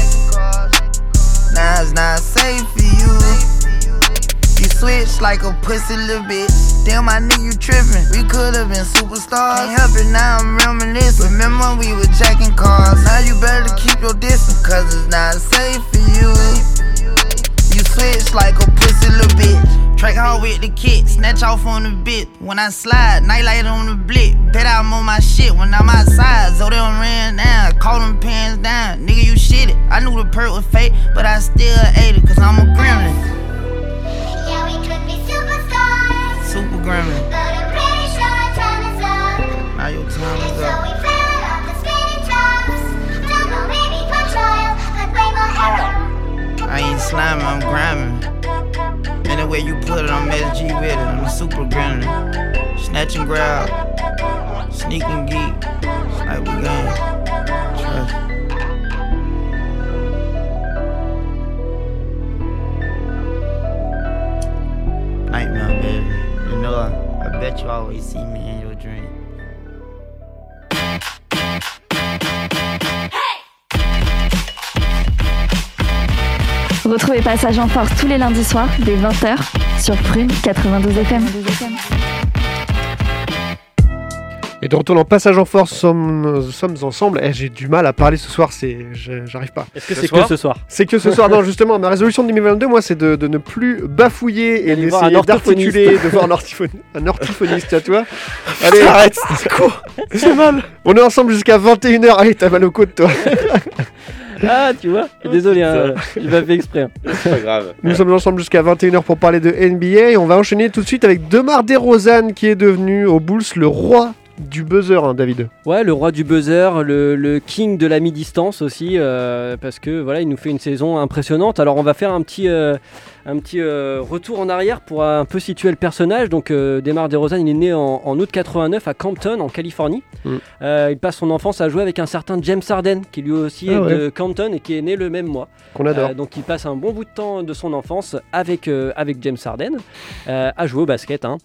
Now it's not safe for you. You switch like a pussy little bitch. Damn, my nigga, you trippin'. We could've been superstars. Can't help it, now I'm reminiscing. Remember when we were jacking cars? Now you better keep your distance, cause it's not safe for you. Switch like a pussy little bitch. Track hard with the snatch off on the bit. When I slide, nightlight on the blick. Bet I'm on my shit when I'm outside. So they don't ran down, call them pants down. Nigga, you shitty. I knew the perk was fake, but I still ate it, cause I'm a gremlin. Yeah, we could be superstars, Super gremlin. but I'm pretty sure our time is up. Now your time And is so up. we fell off the spinning tops. Don't know, maybe for trial, but way more error. I ain't sliming, I'm grinding. Anyway you put it, I'm SG with it. I'm a super gremlin. Snatch and grab. Sneak and geek. Like we gang. Trust. Nightmare, baby. You know, I, I bet you always see me in your dream. Retrouvez Passage en Force tous les lundis soirs dès 20h sur Prune 92 FM. Et de retour dans Passage en Force, sommes, sommes ensemble. Eh, J'ai du mal à parler ce soir, c'est, j'arrive pas. Est-ce que Ce c'est que ce soir? C'est que ce soir, non, justement, ma résolution de 2022, moi, c'est de, de ne plus bafouiller et d'essayer orthophoniste. d'articuler, de voir un, orthifon- un orthophoniste, à toi. Allez, arrête, c'est mal. On est ensemble jusqu'à 21h. Allez, t'as mal aux côtes, toi. Ah, tu vois Désolé, hein, il m'a fait exprès. C'est pas grave. Nous sommes ensemble jusqu'à 21h pour parler de NBA et on va enchaîner tout de suite avec Demar DeRozan qui est devenu au Bulls le roi du buzzer, hein, David. Ouais, le roi du buzzer, le, le king de la mi-distance aussi, euh, parce que voilà, il nous fait une saison impressionnante. Alors on va faire un petit, euh, un petit euh, retour en arrière pour un peu situer le personnage. Donc euh, Demar DeRozan, il est né en, en août 89 à Campton, en Californie. Mm. Euh, il passe son enfance à jouer avec un certain James Harden, qui lui aussi Ah est ouais. de Campton et qui est né le même mois. Qu'on adore. Donc il passe un bon bout de temps de son enfance avec, avec James Harden à jouer au basket. hein.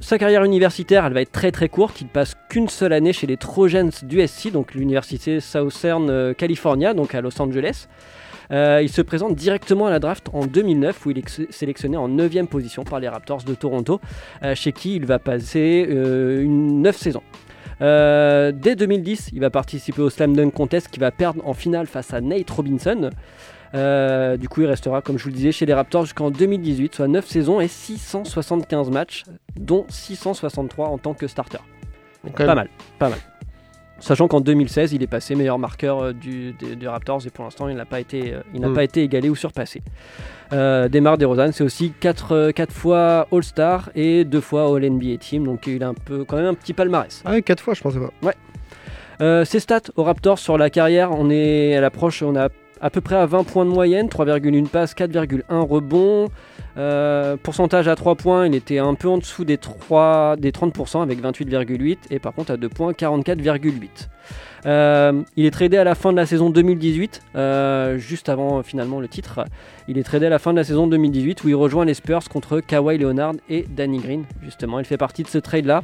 Sa carrière universitaire, elle va être très très courte. Il passe qu'une seule année chez les Trojans du SC, donc l'université Southern California, donc à Los Angeles. Euh, il se présente directement à la draft en 2009 où il est sélectionné en 9 position par les Raptors de Toronto, euh, chez qui il va passer euh, une 9 saisons. Dès 2010, il va participer au Slam Dunk Contest qui va perdre en finale face à Nate Robinson. Euh, du coup, il restera, comme je vous le disais, chez les Raptors jusqu'en 2018, soit 9 saisons et 675 matchs, dont 663 en tant que starter. Donc, Pas mal, pas mal. Sachant qu'en 2016, il est passé meilleur marqueur euh, du, des, des Raptors et pour l'instant, il n'a pas, été, euh, il n'a Mm. pas été égalé ou surpassé. Euh, Demar DeRozan, c'est aussi 4, fois All-Star et 2 fois All-NBA Team, donc il a un peu, quand même un petit palmarès. Ah ouais, 4 fois, je pensais pas. Euh, ses stats aux Raptors sur la carrière, on est à l'approche, on a à peu près à 20 points de moyenne, 3,1 passes, 4,1 rebonds. Euh, pourcentage à 3 points, il était un peu en dessous des, 3, des 30% avec 28,8 et par contre à 2 points, 44,8. Euh, il est tradé à la fin de la saison 2018, euh, juste avant finalement le titre. Il est tradé à la fin de la saison 2018 où il rejoint les Spurs contre Kawhi Leonard et Danny Green. Justement, il fait partie de ce trade-là.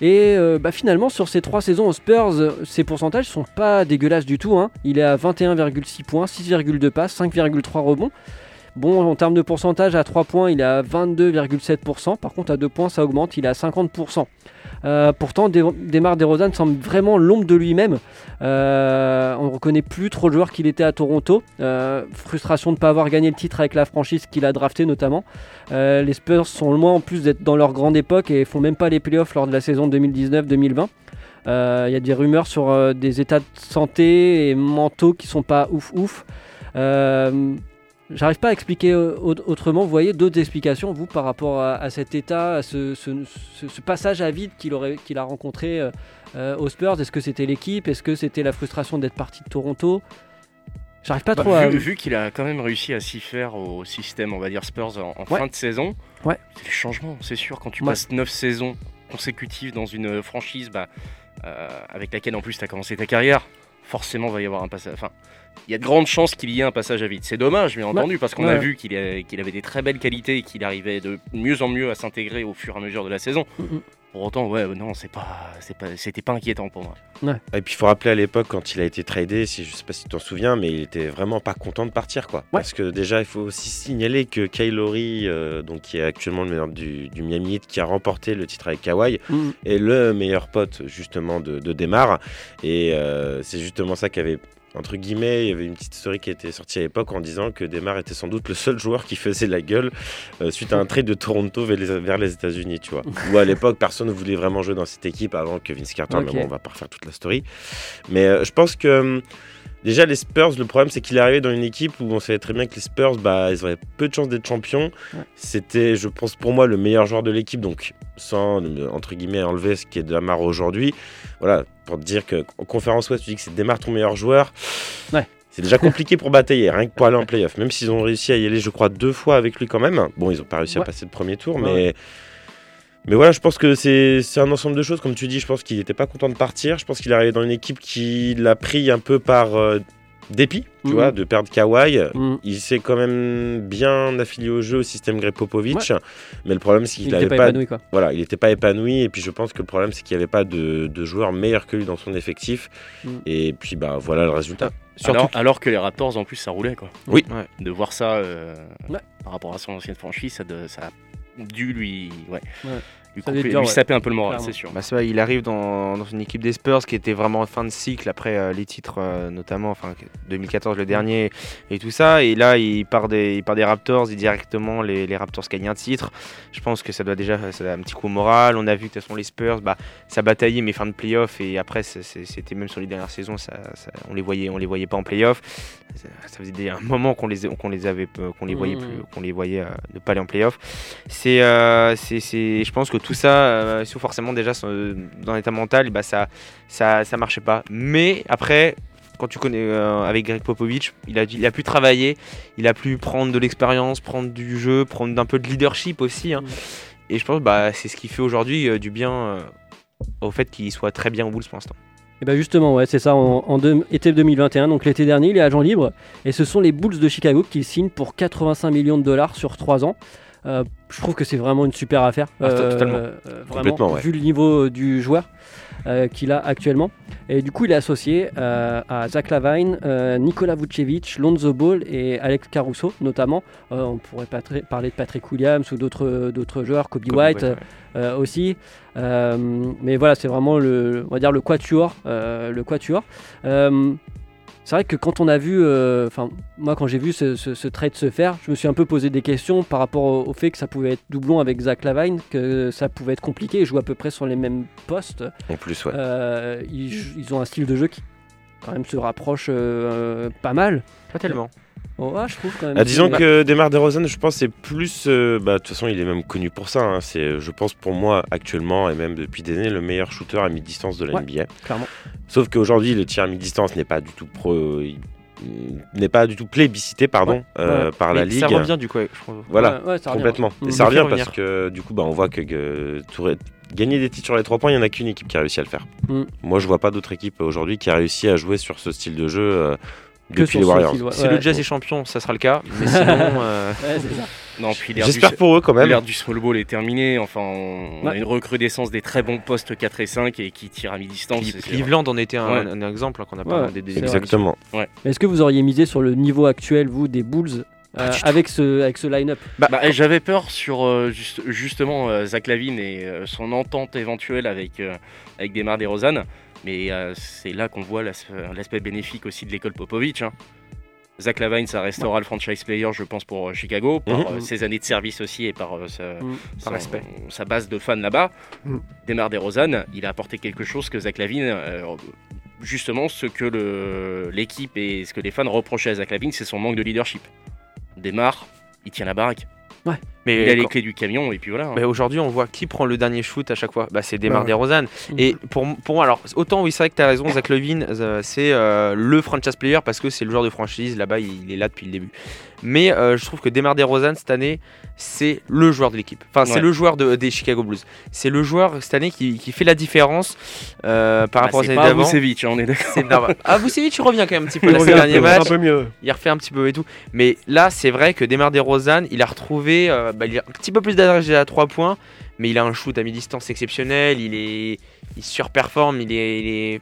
Et bah, finalement, sur ces trois saisons aux Spurs, ses pourcentages sont pas dégueulasses du tout. hein. Il est à 21,6 points, 6,2 passes, 5,3 rebonds. Bon, en termes de pourcentage, à 3 points, il est à 22,7%. Par contre, à 2 points, ça augmente, il est à 50%. Euh, pourtant, Des- Demar DeRozan semble vraiment l'ombre de lui-même. Euh, on ne reconnaît plus trop le joueur qu'il était à Toronto. Euh, frustration de ne pas avoir gagné le titre avec la franchise qu'il a drafté notamment. Les Spurs sont loin en plus d'être dans leur grande époque et font même pas les playoffs lors de la saison 2019-2020. Euh, Il y a des rumeurs sur des états de santé et mentaux qui sont pas ouf ouf. J'arrive pas à expliquer euh, au- autrement. Vous voyez d'autres explications, vous, par rapport à, à cet état, à ce, ce- ce- ce passage à vide qu'il qu'il a rencontré euh, euh, aux Spurs Est-ce que c'était l'équipe? Est-ce que c'était la frustration d'être parti de Toronto? J'arrive pas Bah, trop à. vu, vu qu'il a quand même réussi à s'y faire au système, on va dire Spurs en, en Ouais. fin de saison, Ouais. c'est des changements, c'est sûr. Quand tu Ouais. passes 9 saisons consécutives dans une franchise bah, euh, avec laquelle en plus tu as commencé ta carrière, forcément va y avoir un passage. Enfin, il y a de grandes chances qu'il y ait un passage à vide. C'est dommage, bien entendu, parce qu'on a vu qu'il avait des très belles qualités et qu'il arrivait de mieux en mieux à s'intégrer au fur et à mesure de la saison. Pour autant, ouais, non, c'est pas, pas, c'était pas inquiétant pour moi. Et puis il faut rappeler à l'époque quand il a été tradé, si je sais pas si tu t'en souviens, mais il était vraiment pas content de partir quoi. Parce que déjà il faut aussi signaler que Kyle Lowry, euh, donc qui est actuellement le meilleur du, du Miami Heat, qui a remporté le titre avec Kawhi, Mhm. est le meilleur pote justement de, de Demar. Et euh, c'est justement ça qu'avait entre guillemets, il y avait une petite story qui été sortie à l'époque en disant que Demar était sans doute le seul joueur qui faisait la gueule euh, suite à un trade de Toronto vers les, vers les États-Unis, tu vois. Où à l'époque, personne ne voulait vraiment jouer dans cette équipe avant que Vince Carter, mais bon, on va pas refaire toute la story. Mais euh, je pense que hum, déjà les Spurs, le problème c'est qu'il est arrivé dans une équipe où on savait très bien que les Spurs, bah, ils auraient peu de chances d'être champions. Ouais. C'était, je pense, pour moi, le meilleur joueur de l'équipe, donc sans entre guillemets enlever ce qui est de Demar aujourd'hui. Voilà, pour te dire que en conférence ouest, tu dis que c'est Demar ton meilleur joueur. Ouais. C'est déjà compliqué pour batailler, rien que pour aller en playoff. Même s'ils ont réussi à y aller, je crois, deux fois avec lui quand même. Bon, ils n'ont pas réussi à Ouais. passer le premier tour, mais. Mais voilà, je pense que c'est un ensemble de choses. Comme tu dis, je pense qu'il n'était pas content de partir. Je pense qu'il est arrivé dans une équipe qui l'a pris un peu par euh, dépit, tu Mhm. vois, de perdre Kawhi. Mhm. Il s'est quand même bien affilié au jeu au système Greg Popovich. Mais le problème, c'est qu'il Il n'avait pas, pas épanoui, quoi. voilà, il n'était pas épanoui. Et puis je pense que le problème, c'est qu'il n'y avait pas de, de joueurs meilleurs que lui dans son effectif. Mm. Et puis bah voilà le résultat. Surtout alors, alors que les Raptors, en plus, ça roulait quoi. Oui. Ouais. De voir ça euh, Ouais. par rapport à son ancienne franchise, ça, de- ça a dû lui, ouais, Ouais. Lui, couper- dur, lui ouais. saper un peu le moral, c'est sûr. Bah, vrai, il arrive dans, dans une équipe des Spurs qui était vraiment en fin de cycle après euh, les titres, euh, notamment enfin, 2014 le dernier et tout ça. Et là, il part des, il part des Raptors et directement les, les Raptors gagnent un titre. Je pense que ça doit déjà ça doit un petit coup au moral. On a vu que de toute façon les Spurs, bah, ça bataillait mais fin de playoff et après c'était même sur les dernières saisons, ça, ça- on les voyait, on les voyait pas en playoff. Ça, ça faisait un moment qu'on les, qu'on les avait, euh, qu'on les voyait Mhm. plus, qu'on les voyait euh, ne pas aller en playoff. C'est, euh, c'est, c'est- je pense que tout ça, euh, forcément déjà euh, dans l'état mental, bah ça, ça, ça marchait pas. Mais après, quand tu connais euh, avec Greg Popovich, il a, dû- il a pu travailler, il a pu prendre de l'expérience, prendre du jeu, prendre un peu de leadership aussi. hein. Et je pense bah c'est ce qui fait aujourd'hui euh, du bien euh, au fait qu'il soit très bien au Bulls pour l'instant. Et bah justement, ouais, c'est ça, en, en deux- été 2021, donc l'été dernier, il est agent libre, et ce sont les Bulls de Chicago qui signent pour 85 millions de dollars sur 3 ans. Euh, je trouve que c'est vraiment une super affaire, Ah, totalement. euh, vraiment, ouais. vu le niveau euh, du joueur euh, qu'il a actuellement. Et du coup, il est associé euh, à Zach Lavine, euh, Nikola Vucevic, Lonzo Ball et Alex Caruso, notamment. Euh, on pourrait parler de Patrick Williams ou d'autres joueurs, Kobe, Kobe White, ouais. euh, aussi. Euh, mais voilà, c'est vraiment le, on va dire le quatuor, euh, le quatuor. C'est vrai que quand on a vu, euh, enfin moi quand j'ai vu ce, ce- ce trade se faire, je me suis un peu posé des questions par rapport au, au fait que ça pouvait être doublon avec Zach Lavine, que ça pouvait être compliqué. Ils jouent à peu près sur les mêmes postes. En plus, ouais. Euh, ils, ils ont un style de jeu qui quand même se rapproche euh, pas mal. Pas tellement. Oh, ah, je trouve quand même. Ah, disons Bah, que Demar DeRozan, je pense, c'est plus. euh, bah, de toute façon, il est même connu pour ça. hein. C'est, je pense, pour moi, actuellement, et même depuis des années, le meilleur shooter à mi-distance de la Ouais, NBA. clairement. Sauf qu'aujourd'hui, le tir à mi-distance n'est pas du tout pro. il- n'est pas du tout plébiscité pardon Ouais, euh, ouais. par la Mais ligue Ça revient du coup, je trouve. voilà Ouais, ouais, ça revient, complètement ouais. et Mm. ça revient fait parce que du coup bah on voit que euh, Touré- gagner des titres sur les trois points il n'y en a qu'une équipe qui a réussi à le faire Mm. moi je vois pas d'autre équipe aujourd'hui qui a réussi à jouer sur ce style de jeu euh, Que depuis sur les Warriors. Si Ouais. le Jazz est champion, ça sera le cas. Mais sinon, euh, Ouais. Non, puis j'espère du, pour eux quand même l'ère du small ball est terminée. Enfin, on, on a une recrudescence des très bons postes 4 et 5 et qui tirent à mi-distance. Cleveland en était un, Ouais. un exemple hein, qu'on a Ouais, pas ouais, des, des- exactement Est-ce que vous auriez misé sur le niveau actuel, vous, des Bulls euh, avec ce, avec ce line-up Bah, j'avais peur sur euh, juste- justement euh, Zach Lavine et euh, son entente éventuelle avec, euh, avec Demar DeRozan. Mais euh, c'est là qu'on voit l'as- l'aspect bénéfique aussi de l'école Popovich. hein. Zach Lavine, ça restera le franchise player, je pense, pour euh, Chicago, par Mhm. euh, ses années de service aussi et par euh, sa, Mhm. son- sa base de fans là-bas. Mhm. Demar DeRozan, il a apporté quelque chose que Zach Lavine, euh, justement, ce que l'équipe et ce que les fans reprochaient à Zach Lavine, c'est son manque de leadership. démarre, il tient la baraque. Mais il a les quand- clés du camion et puis voilà. hein. Mais aujourd'hui, on voit qui prend le dernier shoot à chaque fois. Bah, c'est Demar Bah ouais. DeRozan. Mhm. Et pour, pour moi, alors, autant oui, c'est vrai que tu as raison, Zach Levine, euh, c'est euh, le franchise player parce que c'est le joueur de franchise. Là-bas, il est là depuis le début. Mais euh, je trouve que Demar DeRozan, cette année, c'est le joueur de l'équipe. Enfin, c'est Ouais. le joueur de- des Chicago Blues. C'est le joueur cette année qui, qui fait la différence euh, par Bah, rapport années pas d'avant. Vucevic, hein, on est d'accord. Ah, Vucevic, revient quand même un petit peu Il là, ces derniers matchs un peu mieux. il refait un petit peu et tout. Mais là, c'est vrai que Demar DeRozan, il a retrouvé euh, bah, il a un petit peu plus d'adresse à 3 points, mais il a un shoot à mi-distance exceptionnel. Il est, il surperforme, il est, il est,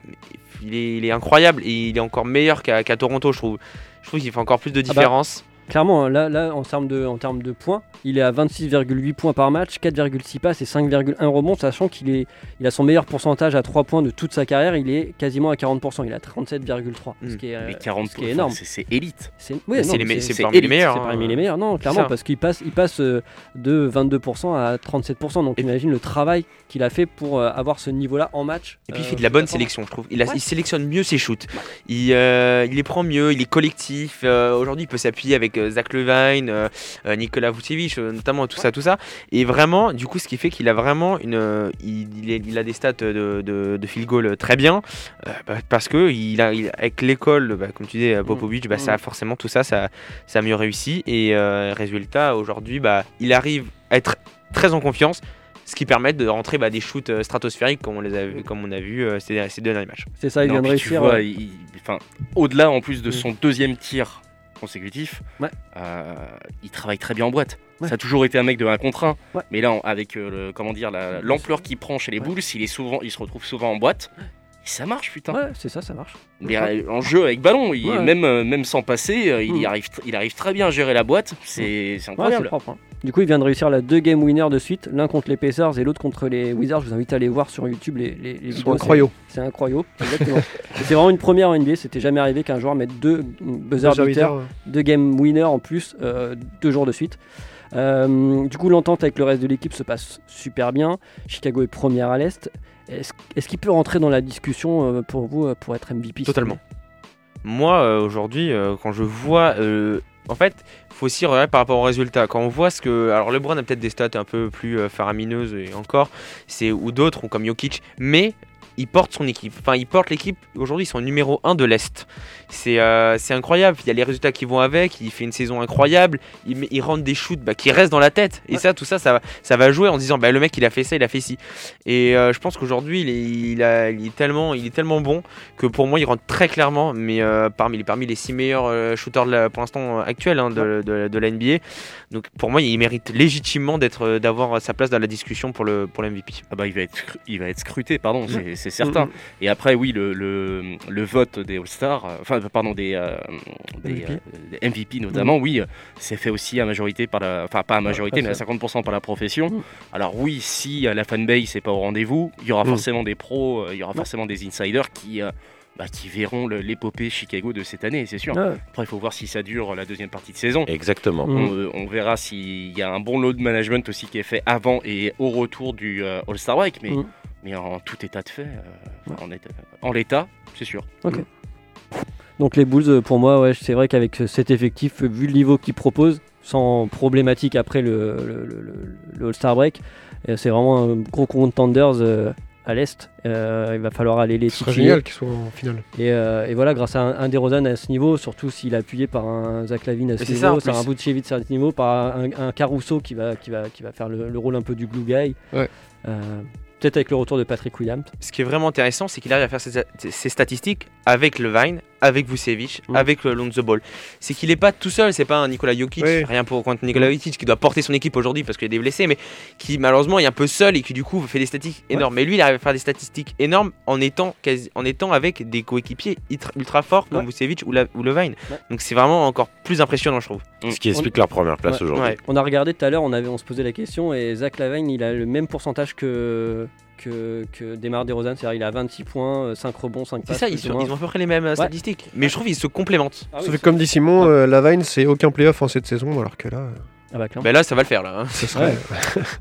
il est, il est incroyable et il est encore meilleur qu'à Toronto, je trouve. Je trouve qu'il fait encore plus de bah, différence. Clairement, hein, là, là en, termes de, en termes de points, il est à 26,8 points par match, 4,6 passes et 5,1 rebonds, sachant qu'il est, il a son meilleur pourcentage à 3 points de toute sa carrière. Il est quasiment à 40%. Il a 37,3, ce Mm. qui est, euh, Mais 40 ce qui est énorme. c'est- c'est élite. C'est ouais, parmi les meilleurs, C'est hein. parmi les meilleurs, non, clairement, parce qu'il passe, il passe euh, de 22% à 37%. Donc Et- imagine le travail qu'il a fait pour euh, avoir ce niveau-là en match. Et puis il fait de la bonne sélection, je trouve. Il, a- Ouais. il sélectionne mieux ses shoots. Il, euh, il les prend mieux, il est collectif. Euh, Aujourd'hui, il peut s'appuyer avec euh, Zach Levine, euh, euh, Nicolas Vucevic, notamment tout ça, tout ça. Et vraiment, du coup, ce qui fait qu'il a vraiment une, euh, il, il a des stats de, de, de field goal très bien, euh, bah, parce que il a, il- avec l'école, bah, comme tu dis, Popovic, bah, ça Mm. forcément tout ça, ça, ça a mieux réussi. Et euh, résultat, aujourd'hui, bah, il arrive à être très en confiance. Ce qui permet de rentrer bah, des shoots euh, stratosphériques comme on, les a, vu- comme on a vu euh, ces, ces deux derniers matchs. C'est ça, il Non, vient de réussir. enfin, au-delà en plus de Mm. son deuxième tir consécutif, Ouais. euh, il travaille très bien en boîte. Ouais. Ça a toujours été un mec de 1 contre 1. Ouais. Mais là, avec euh, le, comment dire, la- l'ampleur qu'il prend chez les. Bulls, il, est souvent, il se retrouve souvent en boîte. Et ça marche, putain. Ouais, c'est ça, ça marche. Mais euh, en jeu avec ballon, il, même, euh, même sans passer, il, Mm. arrive, il arrive très bien à gérer la boîte. C'est c'est incroyable. propre. hein. Du coup, il vient de réussir la deux game winner de suite, l'un contre les Pacers et l'autre contre les Wizards. Je vous invite à aller voir sur YouTube les, les, les vidéos. C'est c'est incroyable, exactement. C'est vraiment une première en NBA. C'était jamais arrivé qu'un joueur mette deux buzzer beaters, ouais. deux game winners en plus, euh, deux jours de suite. Euh, du coup, l'entente avec le reste de l'équipe se passe super bien. Chicago est première à l'est. Est-ce qu'il peut rentrer dans la discussion euh, pour vous pour être MVP Totalement. Moi, euh, aujourd'hui, euh, quand je vois. En fait, faut aussi regarder par rapport aux résultats. Quand on voit ce que. Alors, LeBron a peut-être des stats un peu plus euh, faramineuses et encore, c'est ou d'autres, comme Jokic, mais il porte son équipe. Enfin, il porte l'équipe. Aujourd'hui, ils sont numéro 1 de l'Est. C'est euh, incroyable. Il y a les résultats qui vont avec. Il fait une saison incroyable. Il, il rentre des shoots bah, qui restent dans la tête. Et Ouais. ça, tout ça, ça va, ça va jouer en disant bah, le mec, il a fait ça, il a fait ci. Et euh, je pense qu'aujourd'hui, il est, il, il est tellement, il est tellement bon que pour moi, il rentre très clairement, mais euh, parmi, parmi les six meilleurs euh, shooters de la- pour l'instant euh, actuels hein, de, de- de la NBA. Donc pour moi, il mérite légitimement d'avoir sa place dans la discussion pour le, pour le MVP. Ah bah, il, va être, il va être scruté, pardon, c'est- c'est certain. Et après, oui, le, le, le vote des All-Stars, enfin, pardon, des, euh, des, MVP. euh, des MVP notamment, oui, c'est fait aussi à majorité par la. Enfin, pas à majorité, mais à ça. 50% par la profession. Mm. Alors, oui, si euh, la fanbase n'est pas au rendez-vous, il y aura Mm. forcément des pros, euh, il y aura forcément des insiders qui. euh, bah, qui verront l'épopée Chicago de cette année, c'est sûr. Ouais. Après, il faut voir si ça dure la deuxième partie de saison. Exactement. Mm. On, on verra s'il y a un bon load management aussi qui est fait avant et au retour du euh, All-Star Break. Mais, mais en tout état de fait, euh, en, état- en l'état, c'est sûr. Donc les Bulls, euh, pour moi, ouais, c'est vrai qu'avec euh, cet effectif, euh, vu le niveau qu'ils proposent, sans problématique après le, le- le- le- le All-Star Break, c'est vraiment un gros contenders euh, à l'Est. Euh, il va falloir aller les Ce serait génial qu'ils soient en finale. Et, euh, et voilà, grâce à un, un DeRozan à ce niveau, surtout s'il est appuyé par un Zach Lavine à ce niveau, par un Vucevic à ce niveau, par un, un Caruso qui va, qui, va, qui va faire le, le rôle un peu du glue guy. Ouais. Euh, Peut-être avec le retour de Patrick Williams. Ce qui est vraiment intéressant, c'est qu'il arrive à faire ses, ses statistiques avec Levine, avec Vucevic, Mm. avec Lonzo Ball. C'est qu'il n'est pas tout seul, c'est pas un Nikola Jokic, Oui. rien pour contre Nikola Jokic qui doit porter son équipe aujourd'hui parce qu'il y a des blessés, mais qui malheureusement est un peu seul et qui du coup fait des statistiques énormes. Mais lui, il arrive à faire des statistiques énormes en étant, quasi- en étant avec des coéquipiers ultra, forts comme Ouais. Vucevic ou, la- ou Levine. Ouais. Donc c'est vraiment encore plus impressionnant, je trouve. Ce qui explique leur première place Ouais. aujourd'hui. Ouais. On a regardé tout à l'heure, on, avait, on se posait la question, et Zach Lavine, il a le même pourcentage que, que, que Demar DeRozan, c'est-à-dire il a 26 points, 5 rebonds, 5 C'est passes. ça, ils, sont- ils ont à peu près les mêmes euh, statistiques. Mais je trouve qu'ils se complémentent. Ah oui, Sauf que c'est- comme dit Simon, euh, Lavine, c'est aucun playoff en cette saison, alors que là, euh, Ah bah, clairement. Ben là, ça va le faire là. hein. ce serait.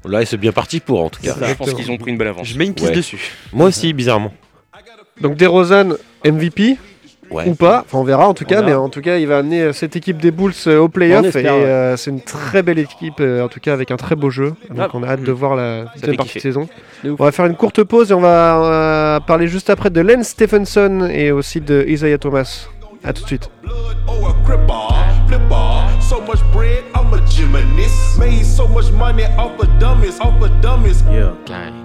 Là, c'est bien parti pour en tout cas. Je pense qu'ils ont pris une belle avance. Je mets une piste Ouais. dessus. Moi aussi, bizarrement. Donc DeRozan MVP, Ouais. ou pas. Enfin, on verra en tout On cas, verra. mais en tout cas, il va amener euh, cette équipe des Bulls euh, au playoff et ouais. euh, c'est une très belle équipe, en tout cas avec un très beau jeu. Donc, Ah. on a hâte de voir la deuxième partie de saison. On va faire une courte pause et on va euh, parler juste après de Len Stephenson et aussi de Isaiah Thomas. À tout de suite. a. So much bread, I'm a gymnast. Made so much money off of dummies, off of dummies. Yeah. Gang, Yeah. gang,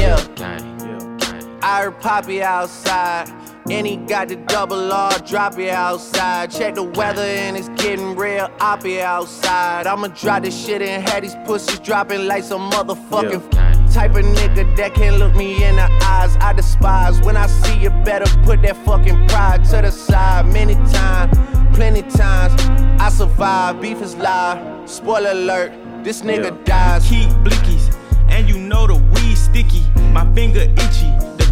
Yeah. I heard Poppy outside. And he got the double R, drop it outside. Check the weather and it's getting real oppy outside. I'ma drop this shit and have these pussies dropping like some motherfucking Gang. type of nigga that can't look me in the eyes. I despise when I see you better put that fucking pride to the side. Many times, plenty times, I survive. Beef is live. Spoiler alert, this nigga dies. keep blickies, and you know the sticky. My finger itchy,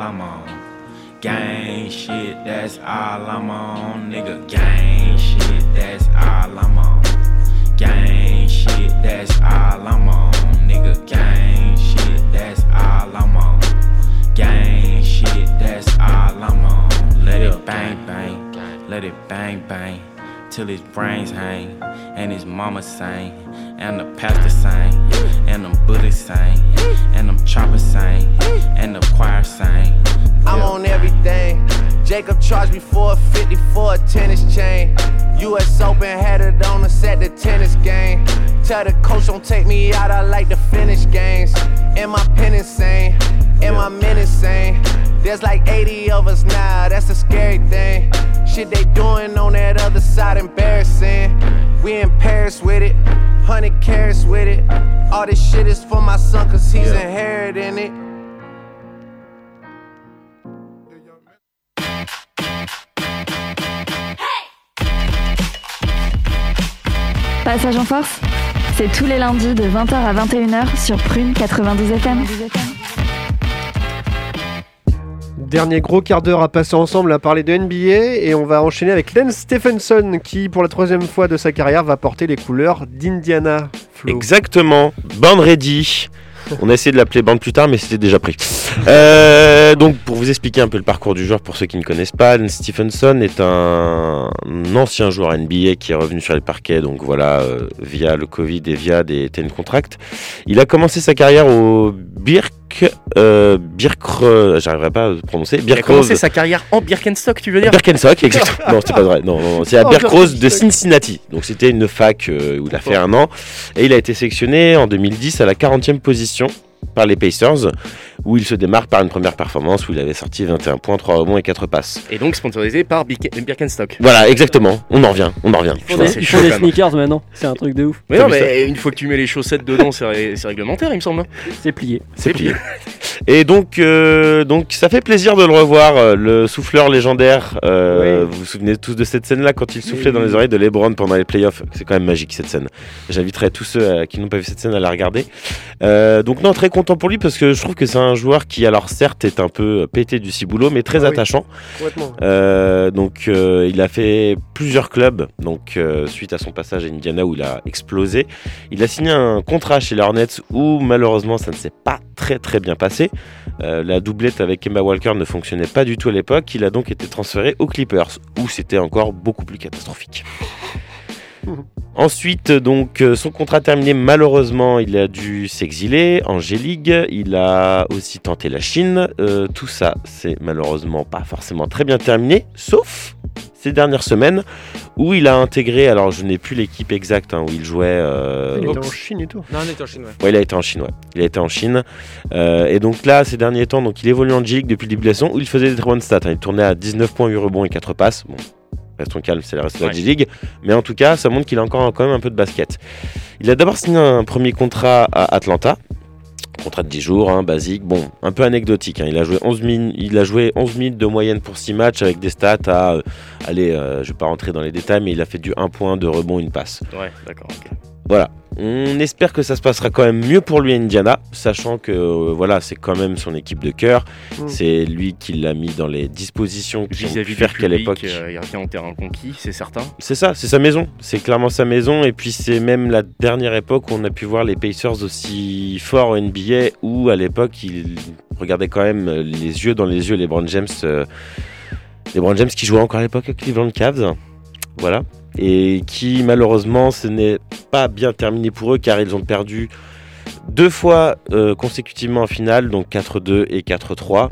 I'm on. Gang shit, that's all I'm on. Nigga, gang shit, that's all I'm on. Gang shit, that's all I'm on. Nigga, gang shit, that's all I'm on. Gang shit, that's all I'm on. Let it bang bang, let it bang bang, till his brains hang, and his mama sang, and the pastor sang, and them Buddhists sang, and them choppers sang, and the choir sang. I'm on everything. Jacob charged me 450 for a tennis chain. US Open had it on us at the tennis game. Tell the coach don't take me out, I like to finish games. And my pen insane, and my men insane. There's like 80 of us now, that's a scary thing. Shit they doing on that other side, embarrassing. We in Paris with it, 100 carats with it. All this shit is for my son, cause he's inheriting it. Passage en force, c'est tous les lundis de 20h à 21h sur Prune 92 FM. Dernier gros quart d'heure à passer ensemble à parler de NBA et on va enchaîner avec Len Stephenson qui, pour la troisième fois de sa carrière, va porter les couleurs d'Indiana. Exactement, band ready. On a essayé de l'appeler band plus tard, mais c'était déjà pris. Euh, donc, pour vous expliquer un peu le parcours du joueur, pour ceux qui ne connaissent pas, Allen Stephenson est un ancien joueur NBA qui est revenu sur les parquets, donc voilà, euh, via le Covid et via des ten contracts. Il a commencé sa carrière au Birk, euh, Birkre, j'arriverai pas à prononcer, Il a Birkrose. commencé sa carrière en Birkenstock, tu veux dire Birkenstock, exactement. non, c'est pas vrai. Non, non, non, c'est à Birkrose de. Cincinnati. Donc c'était une fac euh, où il a fait un an. Et il a été sélectionné en 2010 à la 40e position par les Pacers, où il se démarque par une première performance où il avait sorti 21 points, 3 rebonds et 4 passes. Et donc sponsorisé par Birken- Birkenstock. Voilà, exactement. On en revient, on en revient. Ils font des, ils font des sneakers maintenant, c'est un truc de ouf. Mais non, mais une fois que tu mets les chaussettes dedans, c'est ré- c'est réglementaire, il me semble. C'est plié. C'est plié. Et donc, euh, donc, ça fait plaisir de le revoir, euh, le souffleur légendaire. euh, Oui. Vous vous souvenez tous de cette scène-là quand il soufflait Oui. dans les oreilles de LeBron pendant les playoffs? C'est quand même magique cette scène. J'inviterai tous ceux euh, qui n'ont pas vu cette scène à la regarder. Euh, donc non, très content pour lui parce que je trouve que c'est un joueur qui, alors certes, est un peu pété du ciboulot, mais très Ah attachant. Euh, donc euh, il a fait plusieurs clubs donc euh, suite à son passage à Indiana où il a explosé. Il a signé un contrat chez les Hornets où malheureusement ça ne s'est pas très très bien passé. La doublette avec Kemba Walker ne fonctionnait pas du tout à l'époque. Il a donc été transféré aux Clippers où c'était encore beaucoup plus catastrophique. Ensuite, donc, euh, son contrat terminé, malheureusement, il a dû s'exiler en G-League. Il a aussi tenté la Chine. Euh, tout ça, c'est malheureusement pas forcément très bien terminé, sauf ces dernières semaines où il a intégré, alors je n'ai plus l'équipe exacte hein, où il jouait. euh, Il était en Chine et tout. Non, on est en Chine, ouais. Ouais, il a été en Chine, ouais. Il a été en Chine. Euh, et donc là, ces derniers temps, donc il évolue en G-League depuis le début de la saison où il faisait des très bonnes stats. hein. Il tournait à 19 points, 8 rebonds et 4 passes. Bon, restons calmes, c'est le reste de la. G-League. Mais en tout cas, ça montre qu'il a encore quand même un peu de basket. Il a d'abord signé un premier contrat à Atlanta. Contrat de 10 jours, hein, basique, bon, un peu anecdotique. hein. Il, a joué 11 min- il a joué 11 minutes de moyenne pour 6 matchs avec des stats à. euh, allez, euh, je vais pas rentrer dans les détails, mais il a fait du 1 point, de rebond, une passe. Ouais, d'accord. ok. Voilà. On espère que ça se passera quand même mieux pour lui à Indiana, sachant que euh, voilà, c'est quand même son équipe de cœur. Mm. C'est lui qui l'a mis dans les dispositions qui ont pu faire qu'à l'époque. euh, il revient en terrain conquis, c'est certain. C'est ça, c'est sa maison. C'est clairement sa maison. Et puis c'est même la dernière époque où on a pu voir les Pacers aussi forts au NBA, où à l'époque ils regardaient quand même les yeux dans les yeux les Brown James. euh, les Brown James qui jouaient encore à l'époque à Cleveland Cavs. Voilà. Et qui malheureusement ce n'est pas bien terminé pour eux car ils ont perdu deux fois euh, consécutivement en finale, donc 4-2 et 4-3.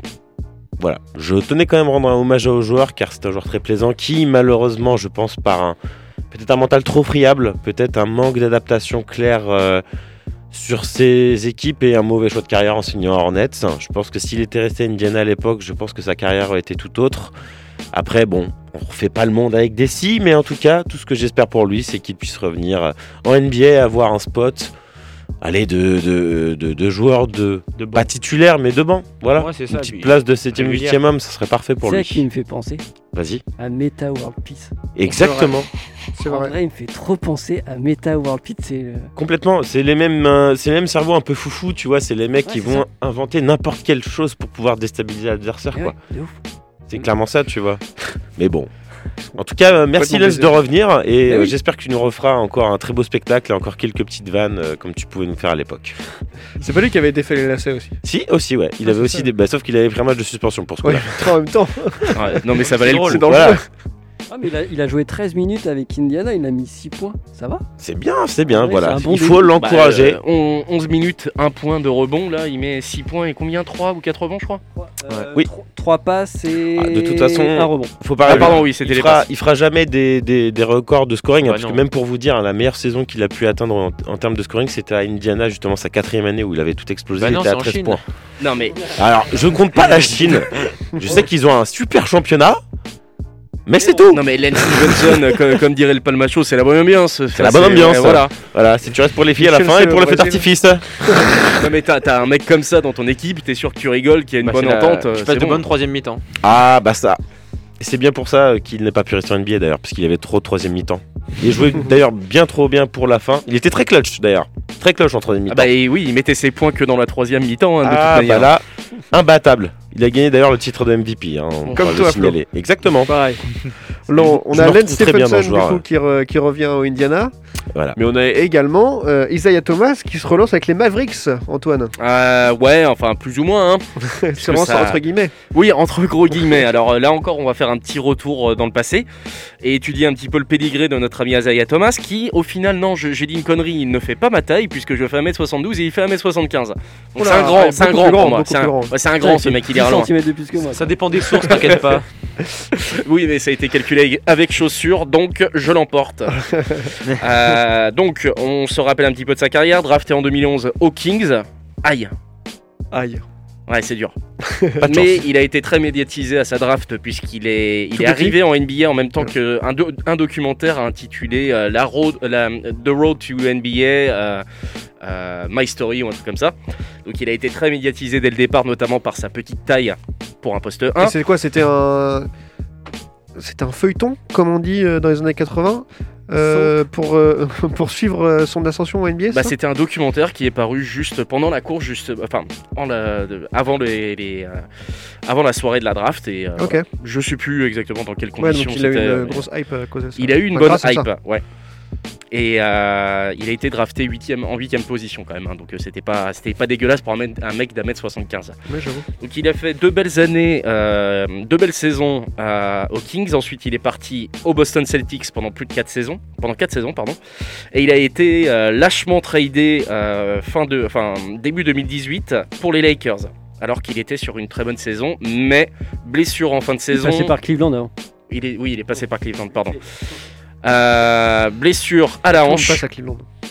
Voilà, je tenais quand même à rendre un hommage aux joueurs car c'est un joueur très plaisant qui malheureusement je pense par un peut-être un mental trop friable, peut-être un manque d'adaptation claire euh, sur ses équipes et un mauvais choix de carrière en signant Hornets. Je pense que s'il était resté à Indiana à l'époque, je pense que sa carrière aurait été tout autre. Après, bon, on refait pas le monde avec des si, mais en tout cas, tout ce que j'espère pour lui, c'est qu'il puisse revenir en NBA, avoir un spot, aller de, de, de, de joueur de, De pas titulaire, mais de banc. Voilà, Ouais, c'est une ça, petite place de 7ème, régulière. 8ème homme, ça serait parfait pour C'est ça lui. qui me fait penser Vas-y. à Meta World Peace. Exactement. C'est vrai. vrai, il me fait trop penser à Meta World Peace. C'est le- Complètement, c'est les mêmes, euh, c'est les mêmes cerveaux un peu foufou, tu vois, c'est les mecs Ouais, qui vont inventer n'importe quelle chose pour pouvoir déstabiliser l'adversaire, Eh quoi. ouais, C'est clairement ça, tu vois. Mais bon. En tout cas, euh, merci Les de revenir et Eh euh, oui. j'espère que tu nous referas encore un très beau spectacle et encore quelques petites vannes euh, comme tu pouvais nous faire à l'époque. C'est pas lui qui avait défait les lacets aussi. Si, aussi, ouais. Il Ah, avait aussi ça. des. Bah, sauf qu'il avait pris un match de suspension pour ce Ouais, coup-là. en même temps. Ouais, non, mais ça valait le coup. c'est dangereux. Voilà. Ah, mais il a, il a joué 13 minutes avec Indiana, il a mis 6 points. Ça va C'est bien, c'est bien, Ouais, voilà. bon Il faut l'encourager. Bah, euh, on- 11 minutes, 1 point de rebond, là, il met 6 points et combien? 3 ou 4 rebonds, je crois? Oui. 3 passes et Ah, de toute façon, un rebond. Faut pas Ah, rêver. pardon, oui, c'était il les fera, passes. il fera jamais des, des- des records de scoring, hein, parce que même pour vous dire, hein, la meilleure saison qu'il a pu atteindre en, en termes de scoring, c'était à Indiana, justement sa quatrième année où il avait tout explosé, Bah il non, était à c'est en 13 Chine. points. Non, mais Alors, je ne compte pas la Chine. Je sais qu'ils ont un super championnat, mais c'est tout. Non mais Len Stevenson, euh, comme, comme dirait le Palmacho, c'est la bonne ambiance. C'est la bonne ambiance. voilà. Voilà, si tu restes pour les filles à la fin et pour le feu d'artifice. non mais t'as t'as un mec comme ça dans ton équipe, t'es sûr que tu rigoles, qu'il y a une Bah, bonne c'est la- entente. euh, Je passe c'est de bon. bonne troisième mi-temps. Ah, bah ça. Et c'est bien pour ça euh, qu'il n'est pas pu rester en NBA d'ailleurs, parce qu'il avait trop de troisième mi-temps. Il jouait d'ailleurs bien trop bien pour la fin. Il était très clutch d'ailleurs. Très clutch en troisième Ah mi-temps. bah et oui, il mettait ses points que dans la troisième mi-temps, hein, de Ah, toute bah là, imbattable. Il a gagné d'ailleurs le titre de MVP. Hein, on Comme toi, signaler. Exactement. Pareil. Là, on Je a Len bien Stephenson ce joueur, du coup, ouais. qui, re- qui revient au Indiana. Voilà. Mais on a également euh, Isaiah Thomas qui se relance avec les Mavericks, Antoine. Euh, ouais, enfin plus ou moins. Hein. C'est vraiment ça- entre guillemets. Oui, entre gros guillemets. Alors euh, là encore, on va faire un petit retour euh, dans le passé et étudier un petit peu le pédigré de notre ami Isaiah Thomas, qui au final, non, j'ai dit une connerie, il ne fait pas ma taille puisque je fais 1m72 et il fait 1m75. Donc Oula, c'est un grand, ouais, c'est un grand pour grand, moi. C'est un, grand. ouais, c'est un grand ce mec, il est loin. cm de plus que moi. Ça dépend des sources, t'inquiète pas. Oui, mais ça a été calculé avec chaussures, donc je l'emporte. Euh, donc, on se rappelle un petit peu de sa carrière, drafté en 2011 aux Kings. Aïe, Aïe. Ouais, c'est dur. Mais il a été très médiatisé à sa draft puisqu'il est, il est arrivé en NBA en même temps qu'un do- un documentaire intitulé euh, la road, la, The Road to NBA, euh, euh, My Story ou un truc comme ça. Donc il a été très médiatisé dès le départ, notamment par sa petite taille pour un poste 1. Et c'est quoi C'était un. C'était un feuilleton, comme on dit euh, dans les années 80, euh, pour, euh, pour suivre euh, son ascension au NBA. Bah, ça c'était un documentaire qui est paru juste pendant la course, juste, enfin, en la- de- avant, les, les, euh, avant la soirée de la draft. Et, euh, Ok. Je sais plus exactement dans quelles Ouais, conditions donc il a eu une grosse hype à cause de ça. Il a eu une Enfin, bonne hype, ouais. Et euh, il a été drafté en 8 position quand même. hein. donc euh, c'était pas, c'était pas dégueulasse pour un mec, un mec d'un mètre 75. Ouais, j'avoue. Donc il a fait deux belles années, euh, deux belles saisons euh, aux Kings. Ensuite, il est parti au Boston Celtics pendant plus de 4 saisons, pendant quatre saisons, pardon. Et il a été euh, lâchement tradé euh, fin de, enfin début 2018 pour les Lakers. Alors qu'il était sur une très bonne saison, mais blessure en fin de Il est saison. passé par Cleveland avant. Il est, oui, il est passé par Cleveland, pardon. Euh, blessure à la hanche.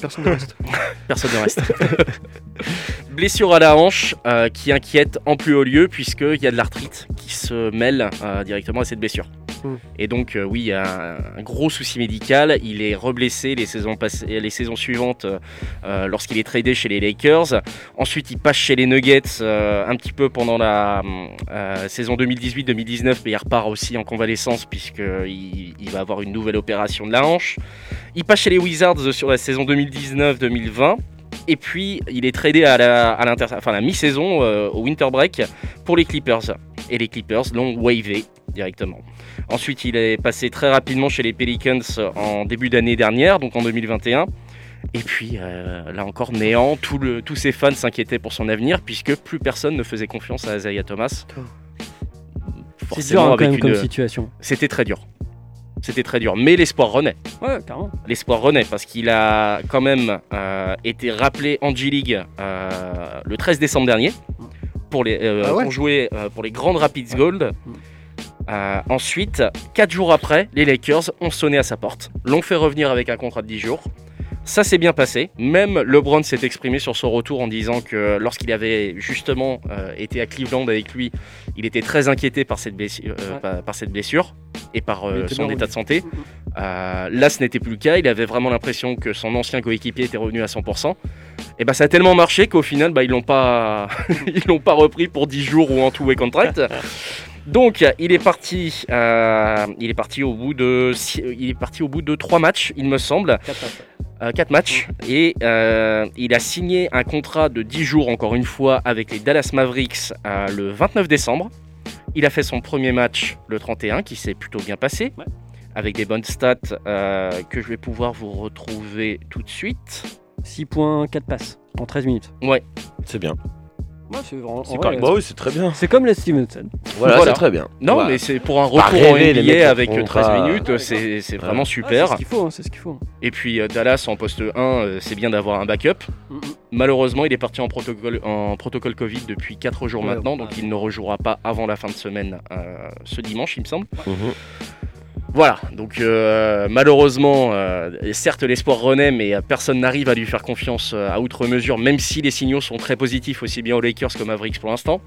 Personne ne reste. Personne ne reste. Blessure à la hanche euh, qui inquiète en plus haut lieu puisqu'il y a de l'arthrite qui se mêle euh, directement à cette blessure. Hmm. Et donc euh, oui, il y a un, gros souci médical. Il est reblessé les saisons, passées, les saisons suivantes lorsqu'il est tradé chez les Lakers. Ensuite, il passe chez les Nuggets un petit peu pendant la saison 2018-2019, mais il repart aussi en convalescence puisqu'il il va avoir une nouvelle opération de la hanche. Il passe chez les Wizards sur la saison 2019-2020. Et puis, il est tradé à la, à l'inter- enfin, la mi-saison euh, au winter break pour les Clippers. Et les Clippers l'ont wavé directement. Ensuite, il est passé très rapidement chez les Pelicans en début d'année dernière, donc en 2021. Et puis, euh, là encore, néant, Tout le- tous ses fans s'inquiétaient pour son avenir, puisque plus personne ne faisait confiance à Isaiah Thomas. C'est dur hein, quand même comme situation. C'était très dur. C'était très dur. Mais l'espoir renaît Ouais, carrément. l'espoir renaît parce qu'il a quand même euh, été rappelé en G-League euh, le 13 décembre dernier pour, les, euh, Ah ouais pour jouer euh, pour les Grand Rapids Gold. Euh, ensuite, 4 jours après, les Lakers ont sonné à sa porte, l'ont fait revenir avec un contrat de 10 jours. Ça s'est bien passé. Même LeBron s'est exprimé sur son retour en disant que lorsqu'il avait justement euh, été à Cleveland avec lui, il était très inquiété par cette blessure, euh, et par euh, son état de santé. là, ce n'était plus le cas. Il avait vraiment l'impression que son ancien coéquipier était revenu à 100%. Et bah, ça a tellement marché qu'au final, bah, ils l'ont pas, ils l'ont pas repris pour 10 jours ou en tout way contract. Donc, il est parti, il est parti au bout de, il est parti au bout de 3 matchs, il me semble. 4. Euh, 4 matchs. Et euh, il a signé un contrat de 10 jours, encore une fois, avec les Dallas Mavericks euh, le 29 décembre. Il a fait son premier match le 31, qui s'est plutôt bien passé, avec des bonnes stats que je vais pouvoir vous retrouver tout de suite. 6 points, 4 passes en 13 minutes. Ouais. C'est bien. C'est vrai. Bah oui, c'est très bien. C'est comme les Stevenson. Voilà, Voilà. c'est très bien. Non Voilà. mais c'est pour un retour en NBA avec font 13 pas- minutes, c'est c'est Ouais. vraiment Ah, c'est super. ce qu'il faut, hein, c'est ce qu'il faut. Et puis euh, Dallas en poste 1, euh, c'est bien d'avoir un backup. Malheureusement, il est parti en protocole, en protocole Covid depuis 4 jours Ouais, maintenant, ouais. donc il ne rejouera pas avant la fin de semaine euh, ce dimanche, il me semble. Mhm. Voilà, donc euh, malheureusement, euh, certes l'espoir renaît, mais euh, personne n'arrive à lui faire confiance à outre mesure, même si les signaux sont très positifs aussi bien aux Lakers qu'aux Mavericks pour l'instant.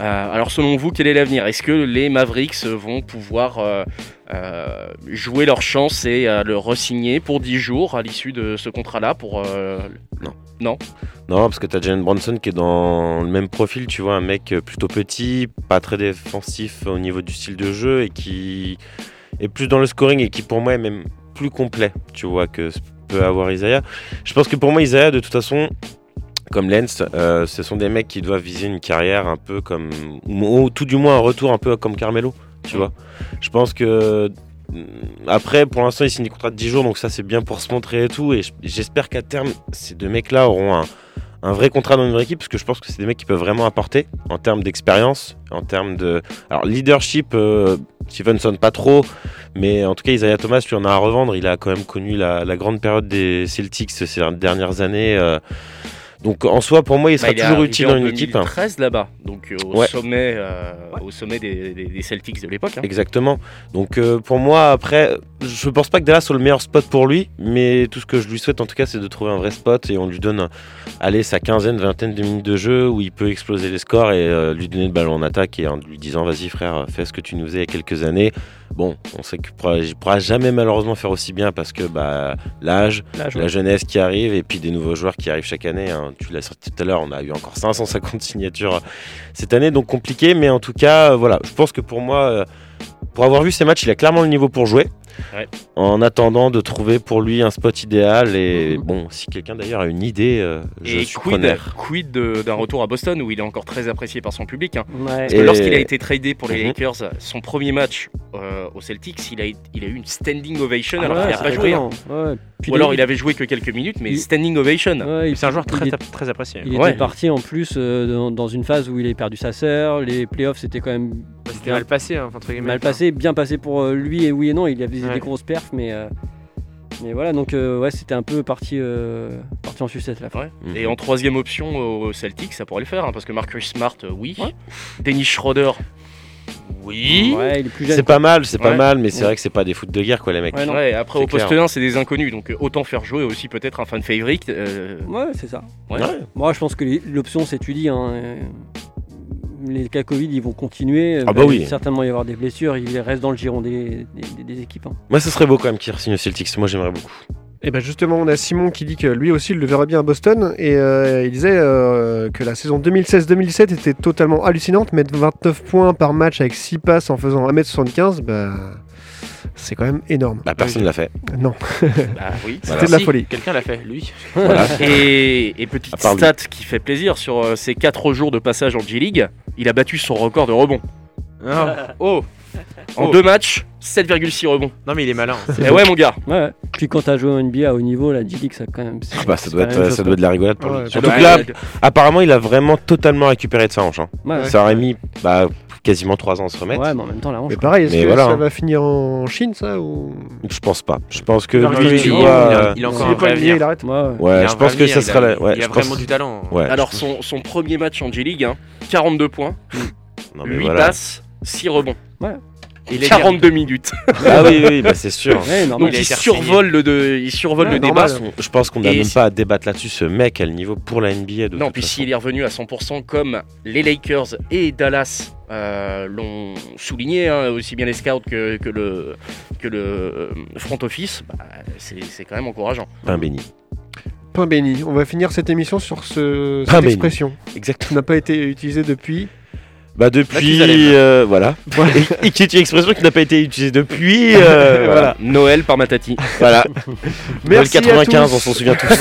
Euh, alors selon vous, quel est l'avenir? Est-ce que les Mavericks vont pouvoir euh, euh, jouer leur chance et le re-signer pour 10 jours à l'issue de ce contrat-là pour euh, Non, parce que t'as Jalen Bronson qui est dans le même profil, tu vois, un mec plutôt petit, pas très défensif au niveau du style de jeu et qui est plus dans le scoring et qui pour moi est même plus complet, tu vois, que peut avoir Isaiah. Je pense que pour moi, Isaiah, de toute façon, comme Lens, euh, ce sont des mecs qui doivent viser une carrière un peu comme, ou, ou tout du moins un retour un peu comme Carmelo, tu vois. Je pense que mm, après, pour l'instant, il signe des contrats de 10 jours, donc ça c'est bien pour se montrer et tout. Et j'espère qu'à terme, ces deux mecs-là auront un, un vrai contrat dans une vraie équipe, parce que je pense que c'est des mecs qui peuvent vraiment apporter en termes d'expérience, en termes de. Alors, leadership, euh, Stevenson pas trop, mais en tout cas, Isaiah Thomas, lui en a à revendre. Il a quand même connu la, grande période des Celtics ces dernières années. euh. Donc, en soi, pour moi, il sera bah, il toujours utile en dans une équipe. 2013 là-bas, donc euh, au Ouais. sommet, euh, au sommet des, des- des Celtics de l'époque. hein. Exactement. Donc euh, pour moi, après, je pense pas que Dallas soit le meilleur spot pour lui, mais tout ce que je lui souhaite en tout cas, c'est de trouver un vrai spot et on lui donne, allez, sa quinzaine, vingtaine de minutes de jeu où il peut exploser les scores et euh, lui donner le ballon en attaque et en lui disant, vas-y frère, fais ce que tu nous faisais il y a quelques années. Bon, on sait qu'il pourra, pourra jamais malheureusement faire aussi bien parce que bah, l'âge, la jeunesse qui arrive et puis des nouveaux joueurs qui arrivent chaque année. hein. Tu l'as sorti tout à l'heure, on a eu encore 550 signatures cette année, donc compliqué. Mais en tout cas, euh, voilà, je pense que pour moi, euh, pour avoir vu ces matchs, il a clairement le niveau pour jouer. Ouais. en attendant de trouver pour lui un spot idéal. Et bon, si quelqu'un d'ailleurs a une idée, euh, je Et suis quid, preneur. quid d'un retour à Boston où il est encore très apprécié par son public. hein. Ouais. Parce Et- que lorsqu'il a été tradé pour les Mhm. Lakers, son premier match euh, aux Celtics, il a, il a eu une standing ovation Ah alors ouais, qu'il n'a pas joué. hein. Ou alors il- avait joué que quelques minutes, mais il- standing ovation. C'est un joueur très, il est- très apprécié. Il Ouais. était parti en plus euh, dans, dans une phase où il a perdu sa sœur. Les playoffs c'était quand même C'était mal passé, hein, entre guillemets. mal passé, bien passé pour euh, lui et oui et non. Il avait Ouais. des grosses perfs, mais euh, mais voilà donc euh, ouais c'était un peu parti euh, parti en sucette la fin. Ouais. Mhm. Et en troisième option aux Celtics, ça pourrait le faire, hein, parce que Marcus Smart, euh, oui. Ouais. Dennis Schroeder, oui. Ouais, il est plus jeune. C'est pas mal, c'est pas mal, mais c'est vrai que c'est pas des foot de guerre, quoi, les mecs. Ouais, non. Ouais, après C'est au poste clair. 1, c'est des inconnus, donc autant faire jouer aussi peut-être un fan favorite. euh, Ouais, c'est ça. ouais. Ouais. Moi je pense que l'option c'est tu dis. Hein, euh, les cas Covid ils vont continuer. Ah bah Il va oui. certainement y avoir des blessures. Il reste dans le giron des, des- équipes. hein. Moi, ce serait beau quand même qu'il signe au Celtics. Moi, j'aimerais beaucoup. Et ben justement, on a Simon qui dit que lui aussi il le verrait bien à Boston et euh, il disait euh, que la saison 2016-2017 était totalement hallucinante. Mettre 29 points par match avec 6 passes en faisant 1m75, bah, c'est quand même énorme. Bah, personne l'a fait. Non, Bah oui. c'était de la Si, folie. Quelqu'un l'a fait, lui. Et, et petite lui. stat qui fait plaisir sur euh, ses 4 jours de passage en G-League, il a battu son record de rebond. Oh En Oh. deux matchs, 7,6 rebonds. Non, mais il est malin. Et ouais, mon gars. Ouais. Puis quand t'as joué en NBA à haut niveau, la G-League ça quand même. Ah bah, ça doit, être, ça doit être de la rigolade pour Ouais, lui. bah, Surtout que là, euh, apparemment, il a vraiment totalement récupéré de sa hanche. hein. Ouais, ouais. Ça aurait mis bah, quasiment 3 ans à se remettre. Ouais, mais en même temps la hanche. Mais pareil, est-ce que voilà, ça hein. va finir en Chine ça ou? Je pense pas. Je pense que Il lui, tu il- vois. il a- euh, il a encore S'il un est pas il arrête Ouais, ouais. Il Ouais, je pense que ça il sera la. Ouais, il je a pense- vraiment du talent. Ouais, Alors, son, son premier match en G-League, hein, 42 points, non, mais 8 voilà. passes, 6 rebonds. Et les 42 minutes. Ah oui, oui, bah, c'est sûr. Ouais, normal. Donc il été survole le, de, il survole Ouais, le normal. débat. Je pense qu'on n'a même pas à débattre là-dessus. Ce mec a le niveau pour la NBA. De Non, puis s'il est revenu à 100% comme les Lakers et Dallas euh, l'ont souligné, hein, aussi bien les scouts que, que le, que le euh, front office, bah, c'est c'est quand même encourageant. Pain béni. Point béni. On va finir cette émission sur ce, cette béni. expression Exactement. qui n'a pas été utilisée depuis. Bah depuis, euh, voilà. et, et qui est une expression qui n'a pas été utilisée depuis. euh, voilà. Noël par Matati. Voilà. Merci à 95, tous. on s'en souvient tous.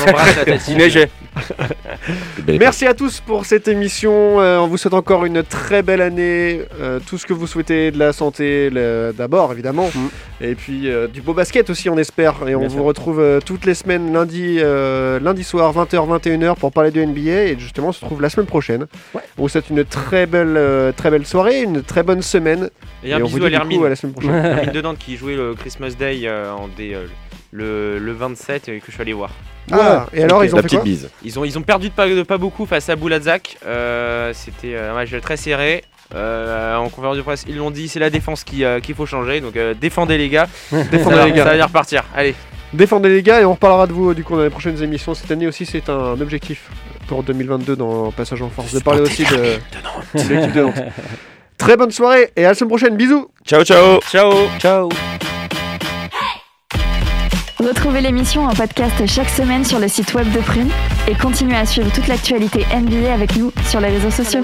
Merci à tous pour cette émission. Euh, on vous souhaite encore une très belle année. Euh, tout ce que vous souhaitez, de la santé d'abord, évidemment. Et puis euh, du beau basket aussi, on espère. Et on Bien vous sûr. retrouve euh, toutes les semaines, lundi, euh, lundi soir, 20h, 21h, pour parler de NBA. Et justement, on se retrouve la semaine prochaine. On vous souhaite une très belle, euh, très belle soirée, une très bonne semaine. Et un on vous bisou dit à du coup l'Hermine. à la semaine prochaine. Hermine de Nantes qui jouait le Christmas Day euh, en euh, le, le 27 et que je suis allé voir. Ah, et alors, ils ont La fait petite quoi bise. Ils ont, ils ont perdu de pas, de pas beaucoup face à Boulazak. Euh, C'était un match très serré. Euh, en conférence de presse, ils l'ont dit, c'est la défense qui, euh, qu'il faut changer. Donc euh, défendez les gars. Défendez ça, les va- gars. ça va bien repartir. Allez. Défendez les gars et on reparlera de vous du coup dans les prochaines émissions. Cette année aussi, c'est un objectif pour 2022 dans Passage en Force de parler aussi de, de l'équipe de Nantes. Très bonne soirée et à la semaine prochaine. Bisous. Ciao, ciao. Ciao. Ciao. Retrouvez l'émission en podcast chaque semaine sur le site web de Prune et continuez à suivre toute l'actualité NBA avec nous sur les réseaux sociaux.